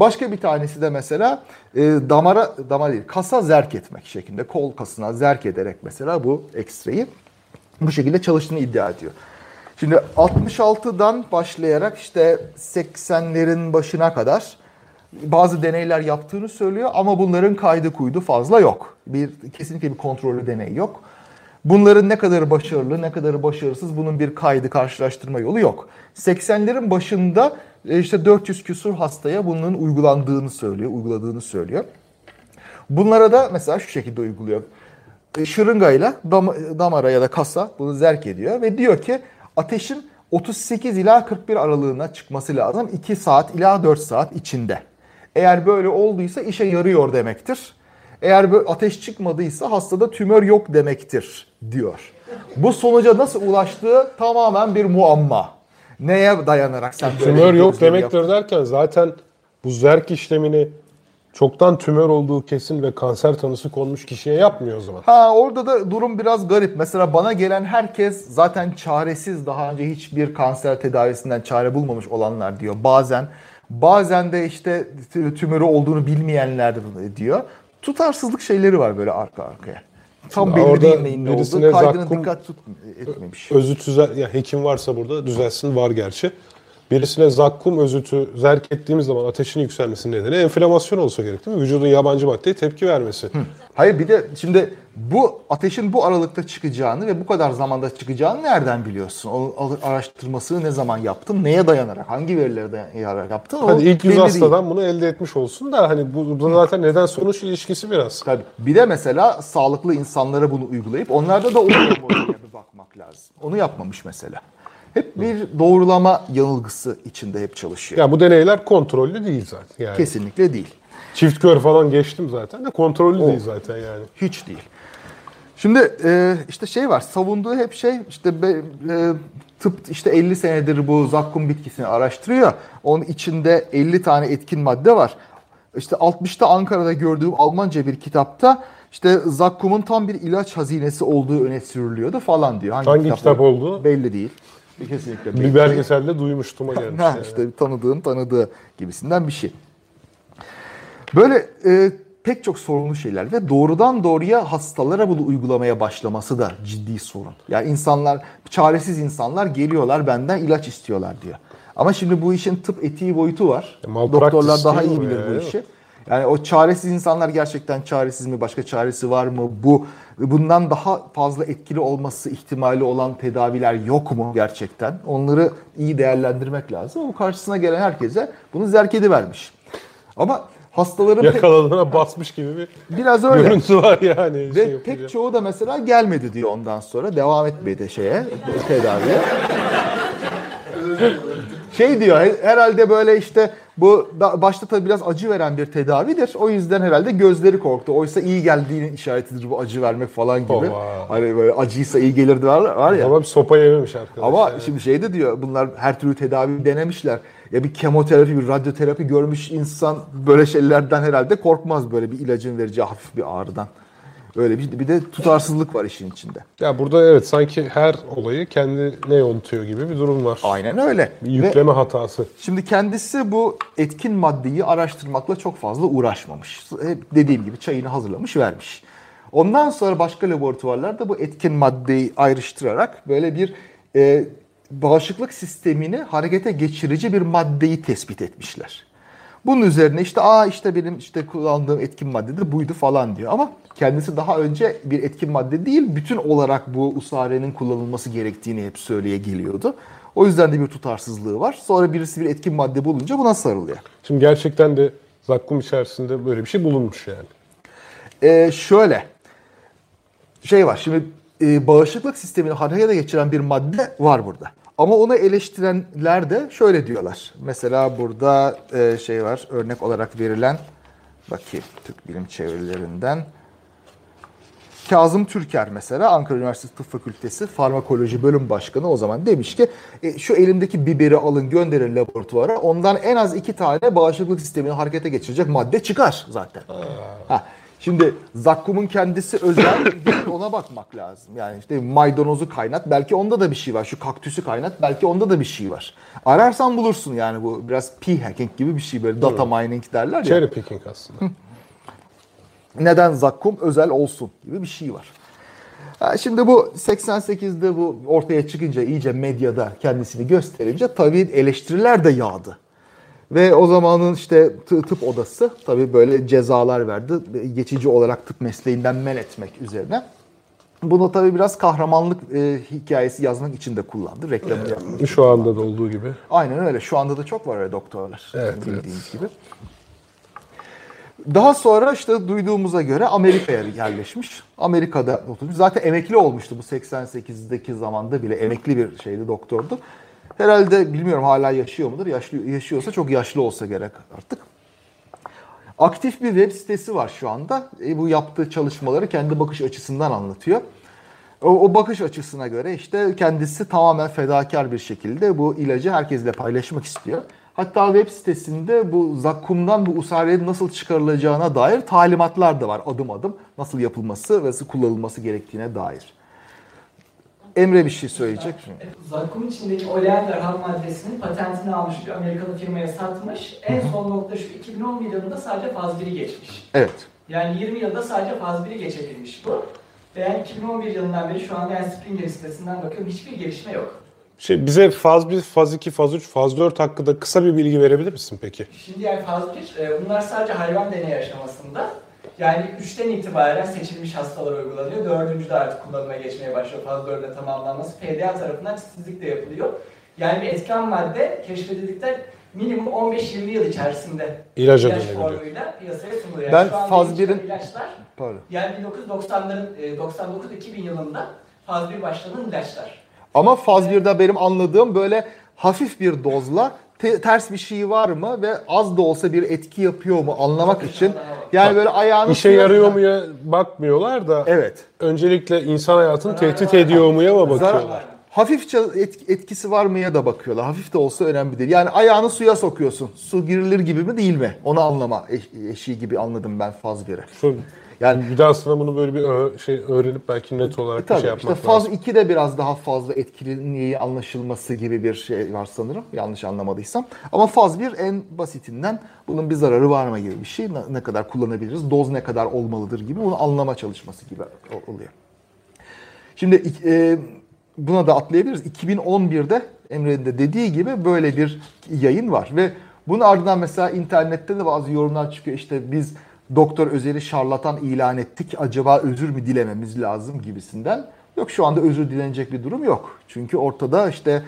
Speaker 2: Başka bir tanesi de mesela e, damara, damar değil, kasa zerk etmek şeklinde. Kol kasına zerk ederek mesela bu ekstreyi bu şekilde çalıştığını iddia ediyor. Şimdi 66'dan başlayarak işte 80'lerin başına kadar bazı deneyler yaptığını söylüyor ama bunların kaydı kuydu fazla yok. Bir kesinlikle bir kontrollü deney yok. Bunların ne kadar başarılı, ne kadar başarısız bunun bir kaydı karşılaştırma yolu yok. 80'lerin başında işte 400 küsur hastaya bunun uygulandığını söylüyor, uyguladığını söylüyor. Bunlara da mesela şu şekilde uyguluyor. E, Şırıngayla dam- damara ya da kasa bunu zerk ediyor ve diyor ki ateşin 38 ila 41 aralığına çıkması lazım 2 saat ila 4 saat içinde. Eğer böyle olduysa işe yarıyor demektir. Eğer böyle ateş çıkmadıysa hastada tümör yok demektir diyor. Bu sonuca nasıl ulaştığı tamamen bir muamma. Neye dayanarak sen böyle
Speaker 1: Tümör yok demektir derken zaten bu zerk işlemini çoktan tümör olduğu kesin ve kanser tanısı konmuş kişiye yapmıyor o zaman.
Speaker 2: Ha orada da durum biraz garip. Mesela bana gelen herkes zaten çaresiz daha önce hiçbir kanser tedavisinden çare bulmamış olanlar diyor. Bazen bazen de işte tü- tümörü olduğunu bilmeyenler diyor. Tutarsızlık şeyleri var böyle arka arkaya. Tam belli
Speaker 1: orada
Speaker 2: değil neyin ne olduğu. Kaydına
Speaker 1: zakkum-
Speaker 2: dikkat tut etmemiş.
Speaker 1: Özüt düzel, ya hekim varsa burada düzelsin var gerçi. Birisine zakkum özütü zerk ettiğimiz zaman ateşin yükselmesinin nedeni enflamasyon olsa gerek değil mi? Vücudun yabancı maddeye tepki vermesi.
Speaker 2: Hayır bir de şimdi bu ateşin bu aralıkta çıkacağını ve bu kadar zamanda çıkacağını nereden biliyorsun? O araştırmasını ne zaman yaptın? Neye dayanarak? Hangi verilere dayanarak yaptın? O
Speaker 1: Hadi ilk yüz
Speaker 2: belli değil.
Speaker 1: hastadan bunu elde etmiş olsun da hani bu, bu zaten neden sonuç ilişkisi biraz.
Speaker 2: Tabii. Bir de mesela sağlıklı insanlara bunu uygulayıp onlarda da oluyor mu bir bakmak lazım. Onu yapmamış mesela. Hep bir doğrulama yanılgısı içinde hep çalışıyor.
Speaker 1: Ya bu deneyler kontrollü değil zaten. Yani.
Speaker 2: Kesinlikle değil.
Speaker 1: Çift kör falan geçtim zaten de kontrollü değil zaten yani.
Speaker 2: Hiç değil. Şimdi e, işte şey var savunduğu hep şey işte be, e, tıp işte 50 senedir bu zakkum bitkisini araştırıyor. Onun içinde 50 tane etkin madde var. İşte 60'ta Ankara'da gördüğüm Almanca bir kitapta işte zakkumun tam bir ilaç hazinesi olduğu öne sürülüyordu falan diyor.
Speaker 1: Hangi kitap olduğu?
Speaker 2: Belli değil. Kesinlikle belli
Speaker 1: Bir
Speaker 2: değil.
Speaker 1: belgeselde duymuştum o gelmiş.
Speaker 2: Ha,
Speaker 1: yani.
Speaker 2: işte tanıdığın tanıdığı gibisinden bir şey. Böyle e, pek çok sorunlu şeyler ve doğrudan doğruya hastalara bunu uygulamaya başlaması da ciddi sorun. Yani insanlar, çaresiz insanlar geliyorlar benden ilaç istiyorlar diyor. Ama şimdi bu işin tıp etiği boyutu var.
Speaker 1: E,
Speaker 2: Doktorlar daha iyi bilir
Speaker 1: ya?
Speaker 2: bu işi. Yani o çaresiz insanlar gerçekten çaresiz mi? Başka çaresi var mı? Bu bundan daha fazla etkili olması ihtimali olan tedaviler yok mu gerçekten? Onları iyi değerlendirmek lazım. Bu karşısına gelen herkese bunu zerk edivermiş. Ama hastaların pek-
Speaker 1: Yakaladığına basmış gibi bir
Speaker 2: biraz öyle.
Speaker 1: görüntü var yani.
Speaker 2: Ve
Speaker 1: şey
Speaker 2: pek çoğu da mesela gelmedi diyor ondan sonra. Devam etmedi şeye, tedaviye. şey diyor he- herhalde böyle işte bu da- başta tabii biraz acı veren bir tedavidir. O yüzden herhalde gözleri korktu. Oysa iyi geldiğinin işaretidir bu acı vermek falan gibi.
Speaker 1: Ova.
Speaker 2: Hani böyle acıysa iyi gelirdi var, var ya.
Speaker 1: Ama bir sopa yememiş arkadaş.
Speaker 2: Ama
Speaker 1: yani.
Speaker 2: şimdi şey de diyor bunlar her türlü tedavi denemişler. Ya bir kemoterapi, bir radyoterapi görmüş insan böyle şeylerden herhalde korkmaz böyle bir ilacın vereceği hafif bir ağrıdan. Öyle bir, bir de tutarsızlık var işin içinde.
Speaker 1: Ya burada evet sanki her olayı kendine yontuyor gibi bir durum var.
Speaker 2: Aynen öyle.
Speaker 1: Bir
Speaker 2: Ve
Speaker 1: yükleme hatası.
Speaker 2: şimdi kendisi bu etkin maddeyi araştırmakla çok fazla uğraşmamış. Hep dediğim gibi çayını hazırlamış vermiş. Ondan sonra başka laboratuvarlarda bu etkin maddeyi ayrıştırarak böyle bir e, bağışıklık sistemini harekete geçirici bir maddeyi tespit etmişler. Bunun üzerine işte aa işte benim işte kullandığım etkin madde de buydu falan diyor ama kendisi daha önce bir etkin madde değil bütün olarak bu usarenin kullanılması gerektiğini hep söyleye geliyordu. O yüzden de bir tutarsızlığı var. Sonra birisi bir etkin madde bulunca buna sarılıyor.
Speaker 1: Şimdi gerçekten de zakkum içerisinde böyle bir şey bulunmuş yani.
Speaker 2: Ee, şöyle şey var şimdi e, bağışıklık sistemini harekete geçiren bir madde var burada. Ama onu eleştirenler de şöyle diyorlar. Mesela burada e, şey var örnek olarak verilen bakayım Türk Bilim Çevirilerinden. Kazım Türker mesela Ankara Üniversitesi Tıp Fakültesi Farmakoloji Bölüm Başkanı o zaman demiş ki e, şu elimdeki biberi alın gönderin laboratuvara ondan en az iki tane bağışıklık sistemini harekete geçirecek madde çıkar zaten. Ha, şimdi zakkumun kendisi özel ona bakmak lazım. Yani işte maydanozu kaynat belki onda da bir şey var. Şu kaktüsü kaynat belki onda da bir şey var. Ararsan bulursun yani bu biraz p-hacking gibi bir şey böyle data mining derler ya
Speaker 1: Cherry picking aslında.
Speaker 2: neden zakkum özel olsun gibi bir şey var. Şimdi bu 88'de bu ortaya çıkınca iyice medyada kendisini gösterince tabii eleştiriler de yağdı. Ve o zamanın işte tı- tıp odası tabii böyle cezalar verdi. Geçici olarak tıp mesleğinden men etmek üzerine. Bunu tabii biraz kahramanlık e, hikayesi yazmak için de kullandı. Reklamını yapmak için
Speaker 1: Şu anda da olduğu gibi.
Speaker 2: Aynen öyle. Şu anda da çok var öyle doktorlar.
Speaker 1: Evet,
Speaker 2: bildiğiniz gibi. Daha sonra işte duyduğumuza göre Amerika'ya yerleşmiş. Amerika'da oturmuş. Zaten emekli olmuştu bu 88'deki zamanda bile emekli bir şeydi doktordu. Herhalde bilmiyorum hala yaşıyor mudur? Yaşlı, yaşıyorsa çok yaşlı olsa gerek artık. Aktif bir web sitesi var şu anda. E, bu yaptığı çalışmaları kendi bakış açısından anlatıyor. O, o bakış açısına göre işte kendisi tamamen fedakar bir şekilde bu ilacı herkesle paylaşmak istiyor. Hatta web sitesinde bu zakkumdan bu usarenin nasıl çıkarılacağına dair talimatlar da var adım adım. Nasıl yapılması ve nasıl kullanılması gerektiğine dair. Emre bir şey söyleyecek.
Speaker 3: Zakkum içindeki oleander ham maddesinin patentini almış bir Amerikalı firmaya satmış. En son nokta şu 2011 yılında sadece faz 1'i geçmiş.
Speaker 2: Evet.
Speaker 3: Yani 20 yılda sadece faz 1'i geçebilmiş bu. Ve yani 2011 yılından beri şu anda yani Springer sitesinden bakıyorum hiçbir gelişme yok.
Speaker 1: Şey, bize faz 1, faz 2, faz 3, faz 4 hakkında kısa bir bilgi verebilir misin peki?
Speaker 3: Şimdi yani faz 1, e, bunlar sadece hayvan deneyi aşamasında. Yani 3'ten itibaren seçilmiş hastalara uygulanıyor. 4. de artık kullanıma geçmeye başlıyor. Faz 4'e tamamlanması PDA tarafından titizlik de yapılıyor. Yani bir etken madde keşfedildikten minimum 15-20 yıl içerisinde
Speaker 1: İlaca
Speaker 3: ilaç formuyla piyasaya sunuluyor.
Speaker 2: Ben
Speaker 3: anda
Speaker 2: faz
Speaker 3: yeni çıkan
Speaker 2: birin-
Speaker 3: ilaçlar
Speaker 2: Pardon.
Speaker 3: yani 1990'ların e, 99-2000 yılında faz 1 başlanan ilaçlar.
Speaker 2: Ama faz 1'de benim anladığım böyle hafif bir dozla te- ters bir şey var mı ve az da olsa bir etki yapıyor mu anlamak için yani böyle ayağını
Speaker 1: İşe
Speaker 2: suya-
Speaker 1: yarıyor muya bakmıyorlar da
Speaker 2: Evet.
Speaker 1: öncelikle insan hayatını tehdit ediyor muya mı
Speaker 2: Zarar-
Speaker 1: bakıyorlar?
Speaker 2: Hafifçe et- etkisi var mıya da bakıyorlar. Hafif de olsa önemli değil. Yani ayağını suya sokuyorsun. Su girilir gibi mi değil mi? Onu anlama eş- eşiği gibi anladım ben faz biri.
Speaker 1: Şu,
Speaker 2: Yani
Speaker 1: bir daha aslında bunu böyle bir şey öğrenip belki net olarak bir
Speaker 2: Tabii
Speaker 1: şey
Speaker 2: işte
Speaker 1: yapmak
Speaker 2: faz
Speaker 1: lazım.
Speaker 2: 2 de biraz daha fazla etkililiği anlaşılması gibi bir şey var sanırım. Yanlış anlamadıysam. Ama faz 1 en basitinden bunun bir zararı var mı gibi bir şey. Ne, kadar kullanabiliriz, doz ne kadar olmalıdır gibi bunu anlama çalışması gibi oluyor. Şimdi e, buna da atlayabiliriz. 2011'de Emre'nin de dediği gibi böyle bir yayın var ve bunun ardından mesela internette de bazı yorumlar çıkıyor. İşte biz Doktor Özel'i şarlatan ilan ettik. Acaba özür mü dilememiz lazım gibisinden. Yok şu anda özür dilenecek bir durum yok. Çünkü ortada işte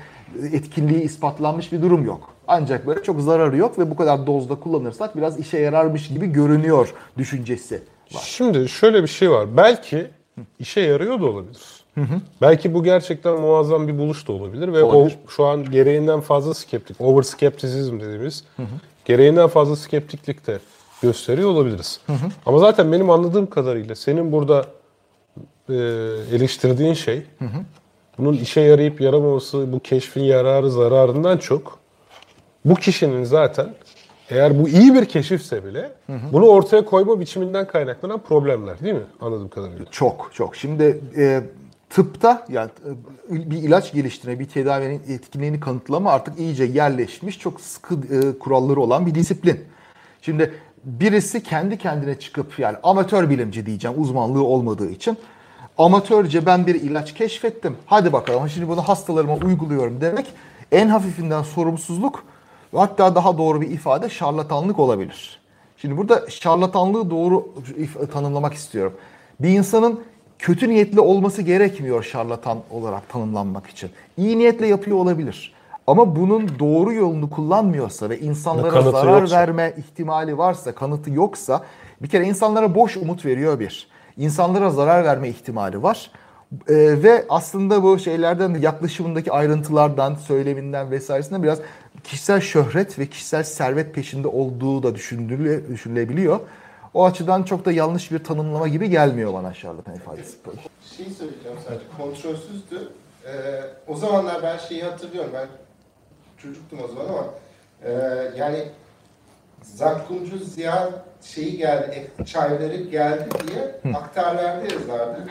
Speaker 2: etkinliği ispatlanmış bir durum yok. Ancak böyle çok zararı yok ve bu kadar dozda kullanırsak biraz işe yararmış gibi görünüyor düşüncesi var.
Speaker 1: Şimdi şöyle bir şey var. Belki işe yarıyor da olabilir. Belki bu gerçekten muazzam bir buluş da olabilir ve
Speaker 2: Olabilir.
Speaker 1: o şu an gereğinden fazla skeptik, over skeptisizm dediğimiz gereğinden fazla skeptiklik de gösteriyor olabiliriz. Ama zaten benim anladığım kadarıyla senin burada e, eleştirdiğin şey bunun işe yarayıp yaramaması, bu keşfin yararı zararından çok bu kişinin zaten eğer bu iyi bir keşifse bile bunu ortaya koyma biçiminden kaynaklanan problemler değil mi anladığım kadarıyla?
Speaker 2: Çok çok. Şimdi e, tıpta yani bir ilaç geliştirme, bir tedavinin etkinliğini kanıtlama artık iyice yerleşmiş, çok sıkı e, kuralları olan bir disiplin. Şimdi birisi kendi kendine çıkıp yani amatör bilimci diyeceğim uzmanlığı olmadığı için amatörce ben bir ilaç keşfettim. Hadi bakalım şimdi bunu hastalarıma uyguluyorum demek en hafifinden sorumsuzluk ve hatta daha doğru bir ifade şarlatanlık olabilir. Şimdi burada şarlatanlığı doğru tanımlamak istiyorum. Bir insanın kötü niyetli olması gerekmiyor şarlatan olarak tanımlanmak için. İyi niyetle yapıyor olabilir. Ama bunun doğru yolunu kullanmıyorsa ve insanlara
Speaker 1: Kanıtı
Speaker 2: zarar
Speaker 1: yoksa.
Speaker 2: verme ihtimali varsa, kanıtı yoksa bir kere insanlara boş umut veriyor bir. İnsanlara zarar verme ihtimali var. Ee, ve aslında bu şeylerden yaklaşımındaki ayrıntılardan, söyleminden vesairesinden biraz kişisel şöhret ve kişisel servet peşinde olduğu da düşünüle, düşünülebiliyor. O açıdan çok da yanlış bir tanımlama gibi gelmiyor bana şarlatan ifadesi.
Speaker 4: şey söyleyeceğim sadece. Kontrolsüzdü. Ee, o zamanlar ben şeyi hatırlıyorum. Ben çocuktum o zaman ama e, yani Zakkumcu Ziya şeyi geldi, çayları geldi diye aktarlarda yazardı.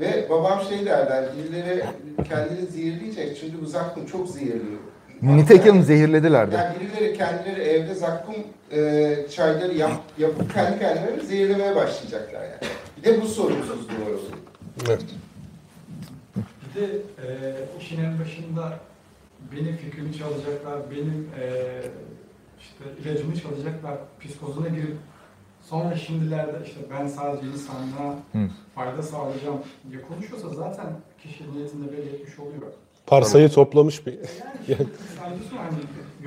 Speaker 4: Ve babam şey derdi, hani birileri kendini zehirleyecek çünkü bu zakkum çok zehirli.
Speaker 2: Nitekim zehirlediler de.
Speaker 4: Yani birileri kendileri evde zakkum e, çayları yap, yapıp kendi kendilerini zehirlemeye başlayacaklar yani. Bir de bu sorumsuzluğu var o
Speaker 1: Evet.
Speaker 5: Bir de e, işin en başında benim fikrimi çalacaklar, benim e, işte ilacımı çalacaklar psikozuna girip sonra şimdilerde işte ben sadece insanlığa
Speaker 2: Hı.
Speaker 5: fayda sağlayacağım diye konuşuyorsa zaten kişi niyetinde belli etmiş oluyor.
Speaker 1: Parsayı toplamış bir
Speaker 5: Yani şu hani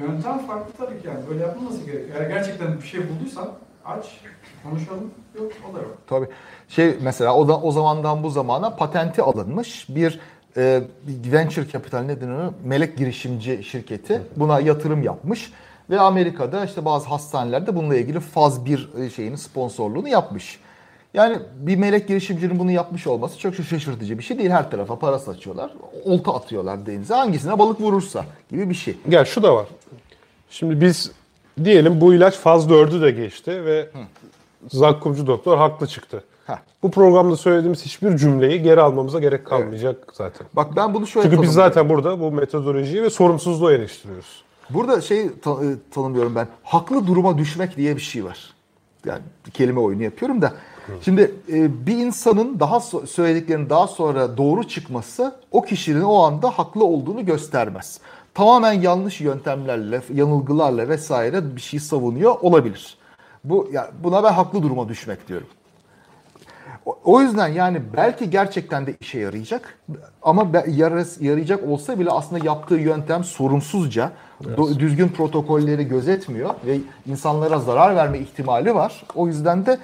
Speaker 5: yöntem farklı tabii ki yani böyle yapılması gerekiyor. Eğer gerçekten bir şey bulduysan aç, konuşalım. Yok o da yok.
Speaker 2: Tabii. Şey mesela o da o zamandan bu zamana patenti alınmış bir e, venture capital nedir onu? Melek girişimci şirketi buna yatırım yapmış ve Amerika'da işte bazı hastanelerde bununla ilgili faz bir e, şeyini sponsorluğunu yapmış. Yani bir melek girişimcinin bunu yapmış olması çok şaşırtıcı bir şey değil. Her tarafa para saçıyorlar. Olta atıyorlar denize. Hangisine balık vurursa gibi bir şey.
Speaker 1: Gel şu da var. Şimdi biz diyelim bu ilaç faz 4'ü de geçti ve zakkumcu doktor haklı çıktı.
Speaker 2: Heh.
Speaker 1: Bu programda söylediğimiz hiçbir cümleyi geri almamıza gerek kalmayacak zaten.
Speaker 2: Bak ben bunu şöyle
Speaker 1: Çünkü biz zaten burada bu metodolojiyi ve sorumsuzluğu eleştiriyoruz.
Speaker 2: Burada şey ta- e, tanımlıyorum ben. Haklı duruma düşmek diye bir şey var. Yani kelime oyunu yapıyorum da. Şimdi e, bir insanın daha so- söylediklerinin daha sonra doğru çıkması o kişinin o anda haklı olduğunu göstermez. Tamamen yanlış yöntemlerle, yanılgılarla vesaire bir şey savunuyor olabilir. Bu ya buna ben haklı duruma düşmek diyorum. O- yüzden yani belki gerçekten de işe yarayacak ama yarayacak olsa bile aslında yaptığı yöntem sorumsuzca, do- düzgün protokolleri gözetmiyor ve insanlara zarar verme ihtimali var. O yüzden de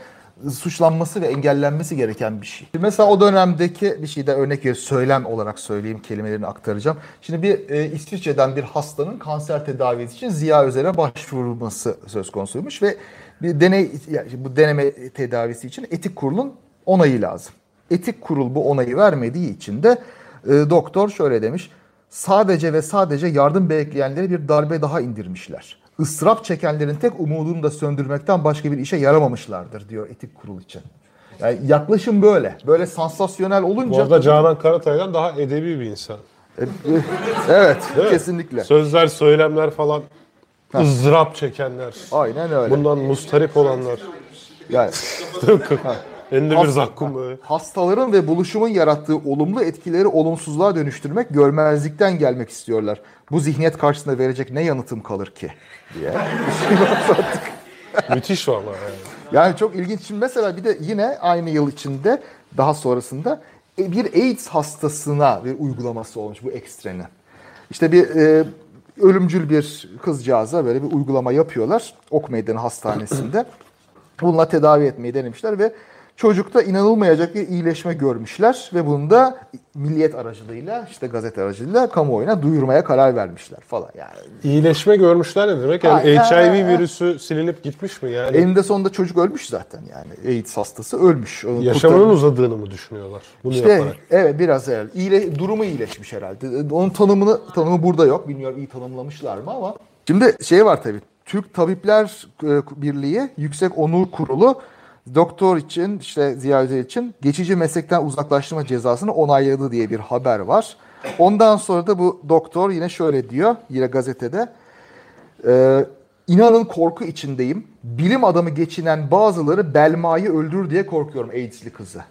Speaker 2: suçlanması ve engellenmesi gereken bir şey. Mesela o dönemdeki bir şeyde örnek bir söylem olarak söyleyeyim kelimelerini aktaracağım. Şimdi bir e, İsviçre'den bir hastanın kanser tedavisi için Ziya Özel'e başvurulması söz konusuymuş ve bir deney bu deneme tedavisi için etik kurulun onayı lazım. Etik kurul bu onayı vermediği için de e, doktor şöyle demiş. Sadece ve sadece yardım bekleyenlere bir darbe daha indirmişler. Israf çekenlerin tek umudunu da söndürmekten başka bir işe yaramamışlardır diyor etik kurul için. Yani yaklaşım böyle. Böyle sansasyonel olunca...
Speaker 1: Bu arada Canan Karatay'dan daha edebi bir insan.
Speaker 2: evet,
Speaker 1: Değil mi?
Speaker 2: kesinlikle.
Speaker 1: Sözler, söylemler falan ızdırap çekenler.
Speaker 2: Aynen öyle.
Speaker 1: Bundan mustarip olanlar.
Speaker 2: Yani
Speaker 1: Elinde bir zakkum böyle.
Speaker 2: hastaların ve buluşumun yarattığı olumlu etkileri olumsuzluğa dönüştürmek görmezlikten gelmek istiyorlar. Bu zihniyet karşısında verecek ne yanıtım kalır ki diye.
Speaker 1: Müthiş vallahi yani.
Speaker 2: Yani çok ilginç. Şimdi mesela bir de yine aynı yıl içinde daha sonrasında e, bir AIDS hastasına bir uygulaması olmuş bu ekstrenin. İşte bir e, ölümcül bir kızcağıza böyle bir uygulama yapıyorlar. Ok Meydanı Hastanesi'nde. Bununla tedavi etmeyi denemişler ve çocukta inanılmayacak bir iyileşme görmüşler ve bunu da milliyet aracılığıyla işte gazete aracılığıyla kamuoyuna duyurmaya karar vermişler falan yani.
Speaker 1: İyileşme görmüşler ne demek? Yani
Speaker 2: Ha,
Speaker 1: HIV
Speaker 2: ha.
Speaker 1: virüsü silinip gitmiş mi yani?
Speaker 2: Eninde sonunda çocuk ölmüş zaten yani AIDS hastası ölmüş. Onu
Speaker 1: Yaşamının
Speaker 2: kurtarmış.
Speaker 1: uzadığını mı düşünüyorlar? Bunu
Speaker 2: İşte
Speaker 1: yaparak.
Speaker 2: evet biraz herhalde. İyile, durumu iyileşmiş herhalde. Onun tanımını tanımı burada yok. Bilmiyorum iyi tanımlamışlar mı ama. Şimdi şey var tabii. Türk Tabipler e, Birliği Yüksek Onur Kurulu doktor için işte Ziya için geçici meslekten uzaklaştırma cezasını onayladı diye bir haber var. Ondan sonra da bu doktor yine şöyle diyor yine gazetede. Ee, inanın korku içindeyim. Bilim adamı geçinen bazıları Belma'yı öldürür diye korkuyorum AIDS'li kızı.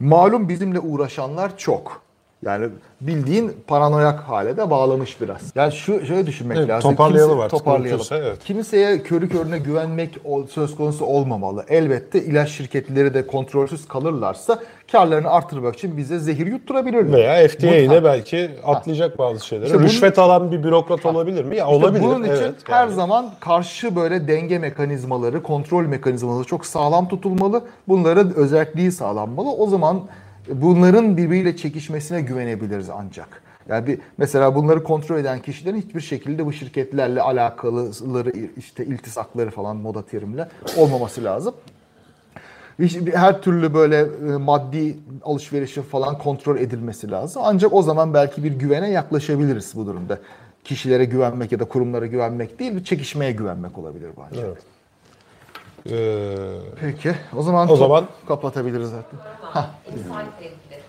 Speaker 2: Malum bizimle uğraşanlar çok. Yani bildiğin paranoyak hale de bağlamış biraz. Yani şu şöyle düşünmek
Speaker 1: Evet,
Speaker 2: lazım.
Speaker 1: toparlayalım
Speaker 2: Kimse-
Speaker 1: artık,
Speaker 2: Toparlayalım.
Speaker 1: evet.
Speaker 2: Kimseye körü körüne güvenmek söz konusu olmamalı. Elbette ilaç şirketleri de kontrolsüz kalırlarsa karlarını artırmak için bize zehir yutturabilirler.
Speaker 1: Veya FDA ile belki atlayacak bazı şeyleri.
Speaker 2: İşte bunun-
Speaker 1: Rüşvet alan bir bürokrat olabilir mi? Ya
Speaker 2: İşte
Speaker 1: olabilir.
Speaker 2: Bunun için
Speaker 1: evet,
Speaker 2: her
Speaker 1: yani.
Speaker 2: zaman karşı böyle denge mekanizmaları, kontrol mekanizmaları çok sağlam tutulmalı. Bunların özelliği sağlanmalı. O zaman bunların birbiriyle çekişmesine güvenebiliriz ancak. Yani bir, mesela bunları kontrol eden kişilerin hiçbir şekilde bu şirketlerle alakalıları işte iltisakları falan moda terimle olmaması lazım. Her türlü böyle e, maddi alışverişin falan kontrol edilmesi lazım. Ancak o zaman belki bir güvene yaklaşabiliriz bu durumda. Kişilere güvenmek ya da kurumlara güvenmek değil, bir çekişmeye güvenmek olabilir bu ancak.
Speaker 1: Evet. Ee,
Speaker 2: Peki, o zaman
Speaker 1: O zaman-
Speaker 2: kapatabiliriz artık.
Speaker 6: İnsight ilgili.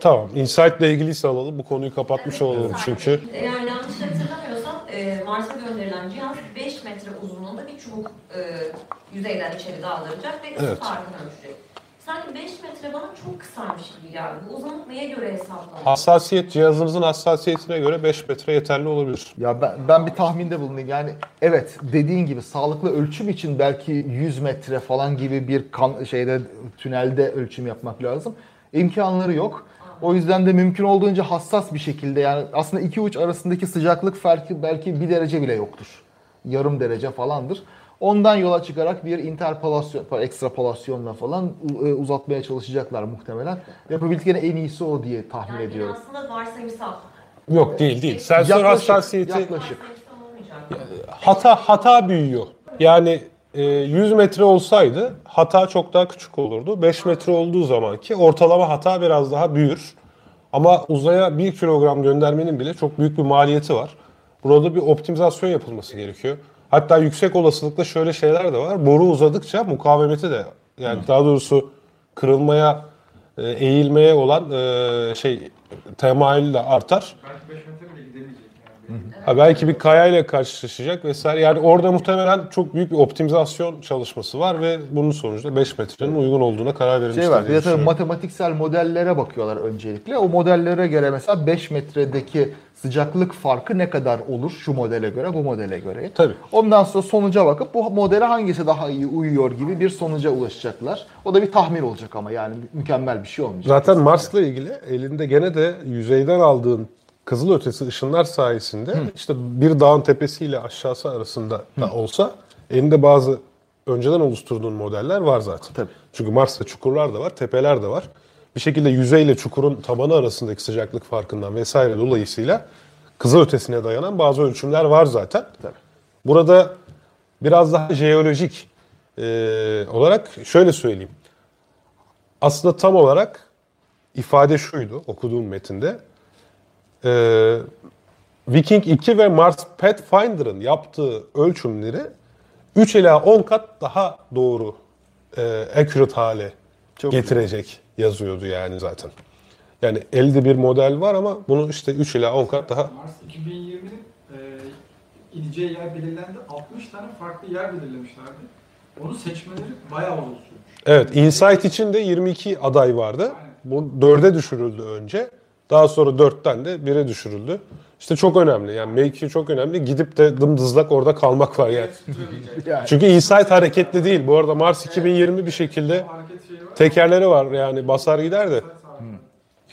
Speaker 1: tamam. Insight ile ilgiliyse alalım. Bu konuyu kapatmış olalım çünkü.
Speaker 6: Eğer yanlış hatırlamıyorsam e, Mars'a gönderilen cihaz 5 metre uzunluğunda bir çubuk e, yüzeyden içeri daldıracak ve ısı
Speaker 1: Evet.
Speaker 6: farkını ölçecek. Sanki 5 metre bana çok kısaymış gibi geldi. Bu uzunluk neye göre hesaplanıyor?
Speaker 1: Hassasiyet cihazınızın hassasiyetine göre 5 metre yeterli olabilir.
Speaker 2: Ya ben, ben bir tahminde bulunayım. Yani evet dediğin gibi sağlıklı ölçüm için belki 100 metre falan gibi bir kan, şeyde tünelde ölçüm yapmak lazım. İmkanları yok. O yüzden de mümkün olduğunca hassas bir şekilde yani aslında iki uç arasındaki sıcaklık farkı belki bir derece bile yoktur. Yarım derece falandır. Ondan yola çıkarak bir interpolasyon, ekstrapolasyonla falan e, uzatmaya çalışacaklar muhtemelen. Yapabildikleri en iyisi o diye tahmin
Speaker 6: Yani
Speaker 2: ediyorum.
Speaker 6: aslında varsayımsal.
Speaker 1: Yok değil değil. Sensör
Speaker 2: Yaklaşık,
Speaker 1: hassasiyeti
Speaker 2: yaklaşık.
Speaker 1: Hata hata büyüyor. Yani e, 100 metre olsaydı hata çok daha küçük olurdu. 5 metre olduğu zaman ki ortalama hata biraz daha büyür. Ama uzaya 1 kilogram göndermenin bile çok büyük bir maliyeti var. Burada bir optimizasyon yapılması gerekiyor. Hatta yüksek olasılıkla şöyle şeyler de var. Boru uzadıkça mukavemeti de yani daha doğrusu kırılmaya, e, eğilmeye olan e, şey temayül de artar.
Speaker 5: Belki 5 metre bile gidemeyecek.
Speaker 1: Ha, belki bir kayayla karşılaşacak vesaire. Yani orada muhtemelen çok büyük bir optimizasyon çalışması var ve bunun sonucunda 5 metrenin uygun olduğuna karar verilmiştir.
Speaker 2: Şey var. Bir de tabii matematiksel modellere bakıyorlar öncelikle. O modellere göre mesela 5 metredeki sıcaklık farkı ne kadar olur şu modele göre, bu modele göre.
Speaker 1: Tabii.
Speaker 2: Ondan sonra sonuca bakıp bu modele hangisi daha iyi uyuyor gibi bir sonuca ulaşacaklar. O da bir tahmin olacak ama yani mükemmel bir şey olmayacak.
Speaker 1: Zaten Mars'la ilgili elinde gene de yüzeyden aldığın kızılötesi ışınlar sayesinde işte bir dağın tepesiyle aşağısı arasında da olsa elinde bazı önceden oluşturduğun modeller var zaten.
Speaker 2: Tabii.
Speaker 1: Çünkü Mars'ta çukurlar da var, tepeler de var. Bir şekilde yüzeyle çukurun tabanı arasındaki sıcaklık farkından vesaire dolayısıyla kıza ötesine dayanan bazı ölçümler var zaten.
Speaker 2: Tabii.
Speaker 1: Burada biraz daha jeolojik e, olarak şöyle söyleyeyim. Aslında tam olarak ifade şuydu okuduğum metinde. E, Viking 2 ve Mars Pathfinder'ın yaptığı ölçümleri 3 ila 10 kat daha doğru, e, accurate hale
Speaker 2: Çok
Speaker 1: getirecek yazıyordu yani zaten. Yani elde bir model var ama bunu işte 3 ila 10 kat daha
Speaker 5: Mars 2020'nin e, ineceği yer belirlendi. 60 tane farklı yer belirlemişlerdi. Onu seçmeleri bayağı uzun sürmüş.
Speaker 1: Evet, Insight için de 22 aday vardı. Bu 4'e düşürüldü önce. Daha sonra 4'ten de 1'e düşürüldü. İşte çok önemli. Yani mevki çok önemli. Gidip de dımdızlak orada kalmak var yani.
Speaker 2: Yani.
Speaker 1: Çünkü Insight hareketli değil. Bu arada Mars 2020 bir şekilde tekerleri var yani basar gider de.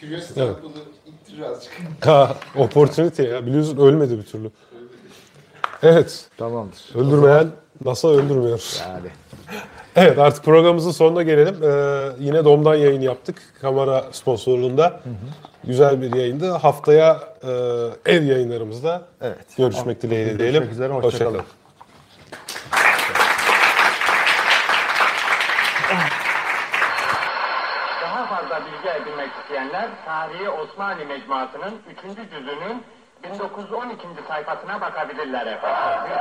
Speaker 4: Curiosity
Speaker 1: Evet.
Speaker 4: bunu ittirir azıcık.
Speaker 1: Ha, opportunity ya. Biliyorsun ölmedi bir türlü. Evet.
Speaker 2: Tamamdır.
Speaker 1: Öldürmeyen NASA öldürmüyor.
Speaker 2: Yani.
Speaker 1: Evet artık programımızın sonuna gelelim. Ee, yine Dom'dan yayın yaptık. Kamera sponsorluğunda. Güzel bir yayındı. Haftaya e, ev yayınlarımızda
Speaker 2: Evet.
Speaker 1: görüşmek dileğiyle
Speaker 2: Görüşmek
Speaker 1: diyelim.
Speaker 2: üzere, hoşça kalın.
Speaker 7: Daha fazla bilgi edinmek isteyenler Tarihi Osmanlı Mecmuası'nın 3. cüzünün 1912. sayfasına bakabilirler efendim.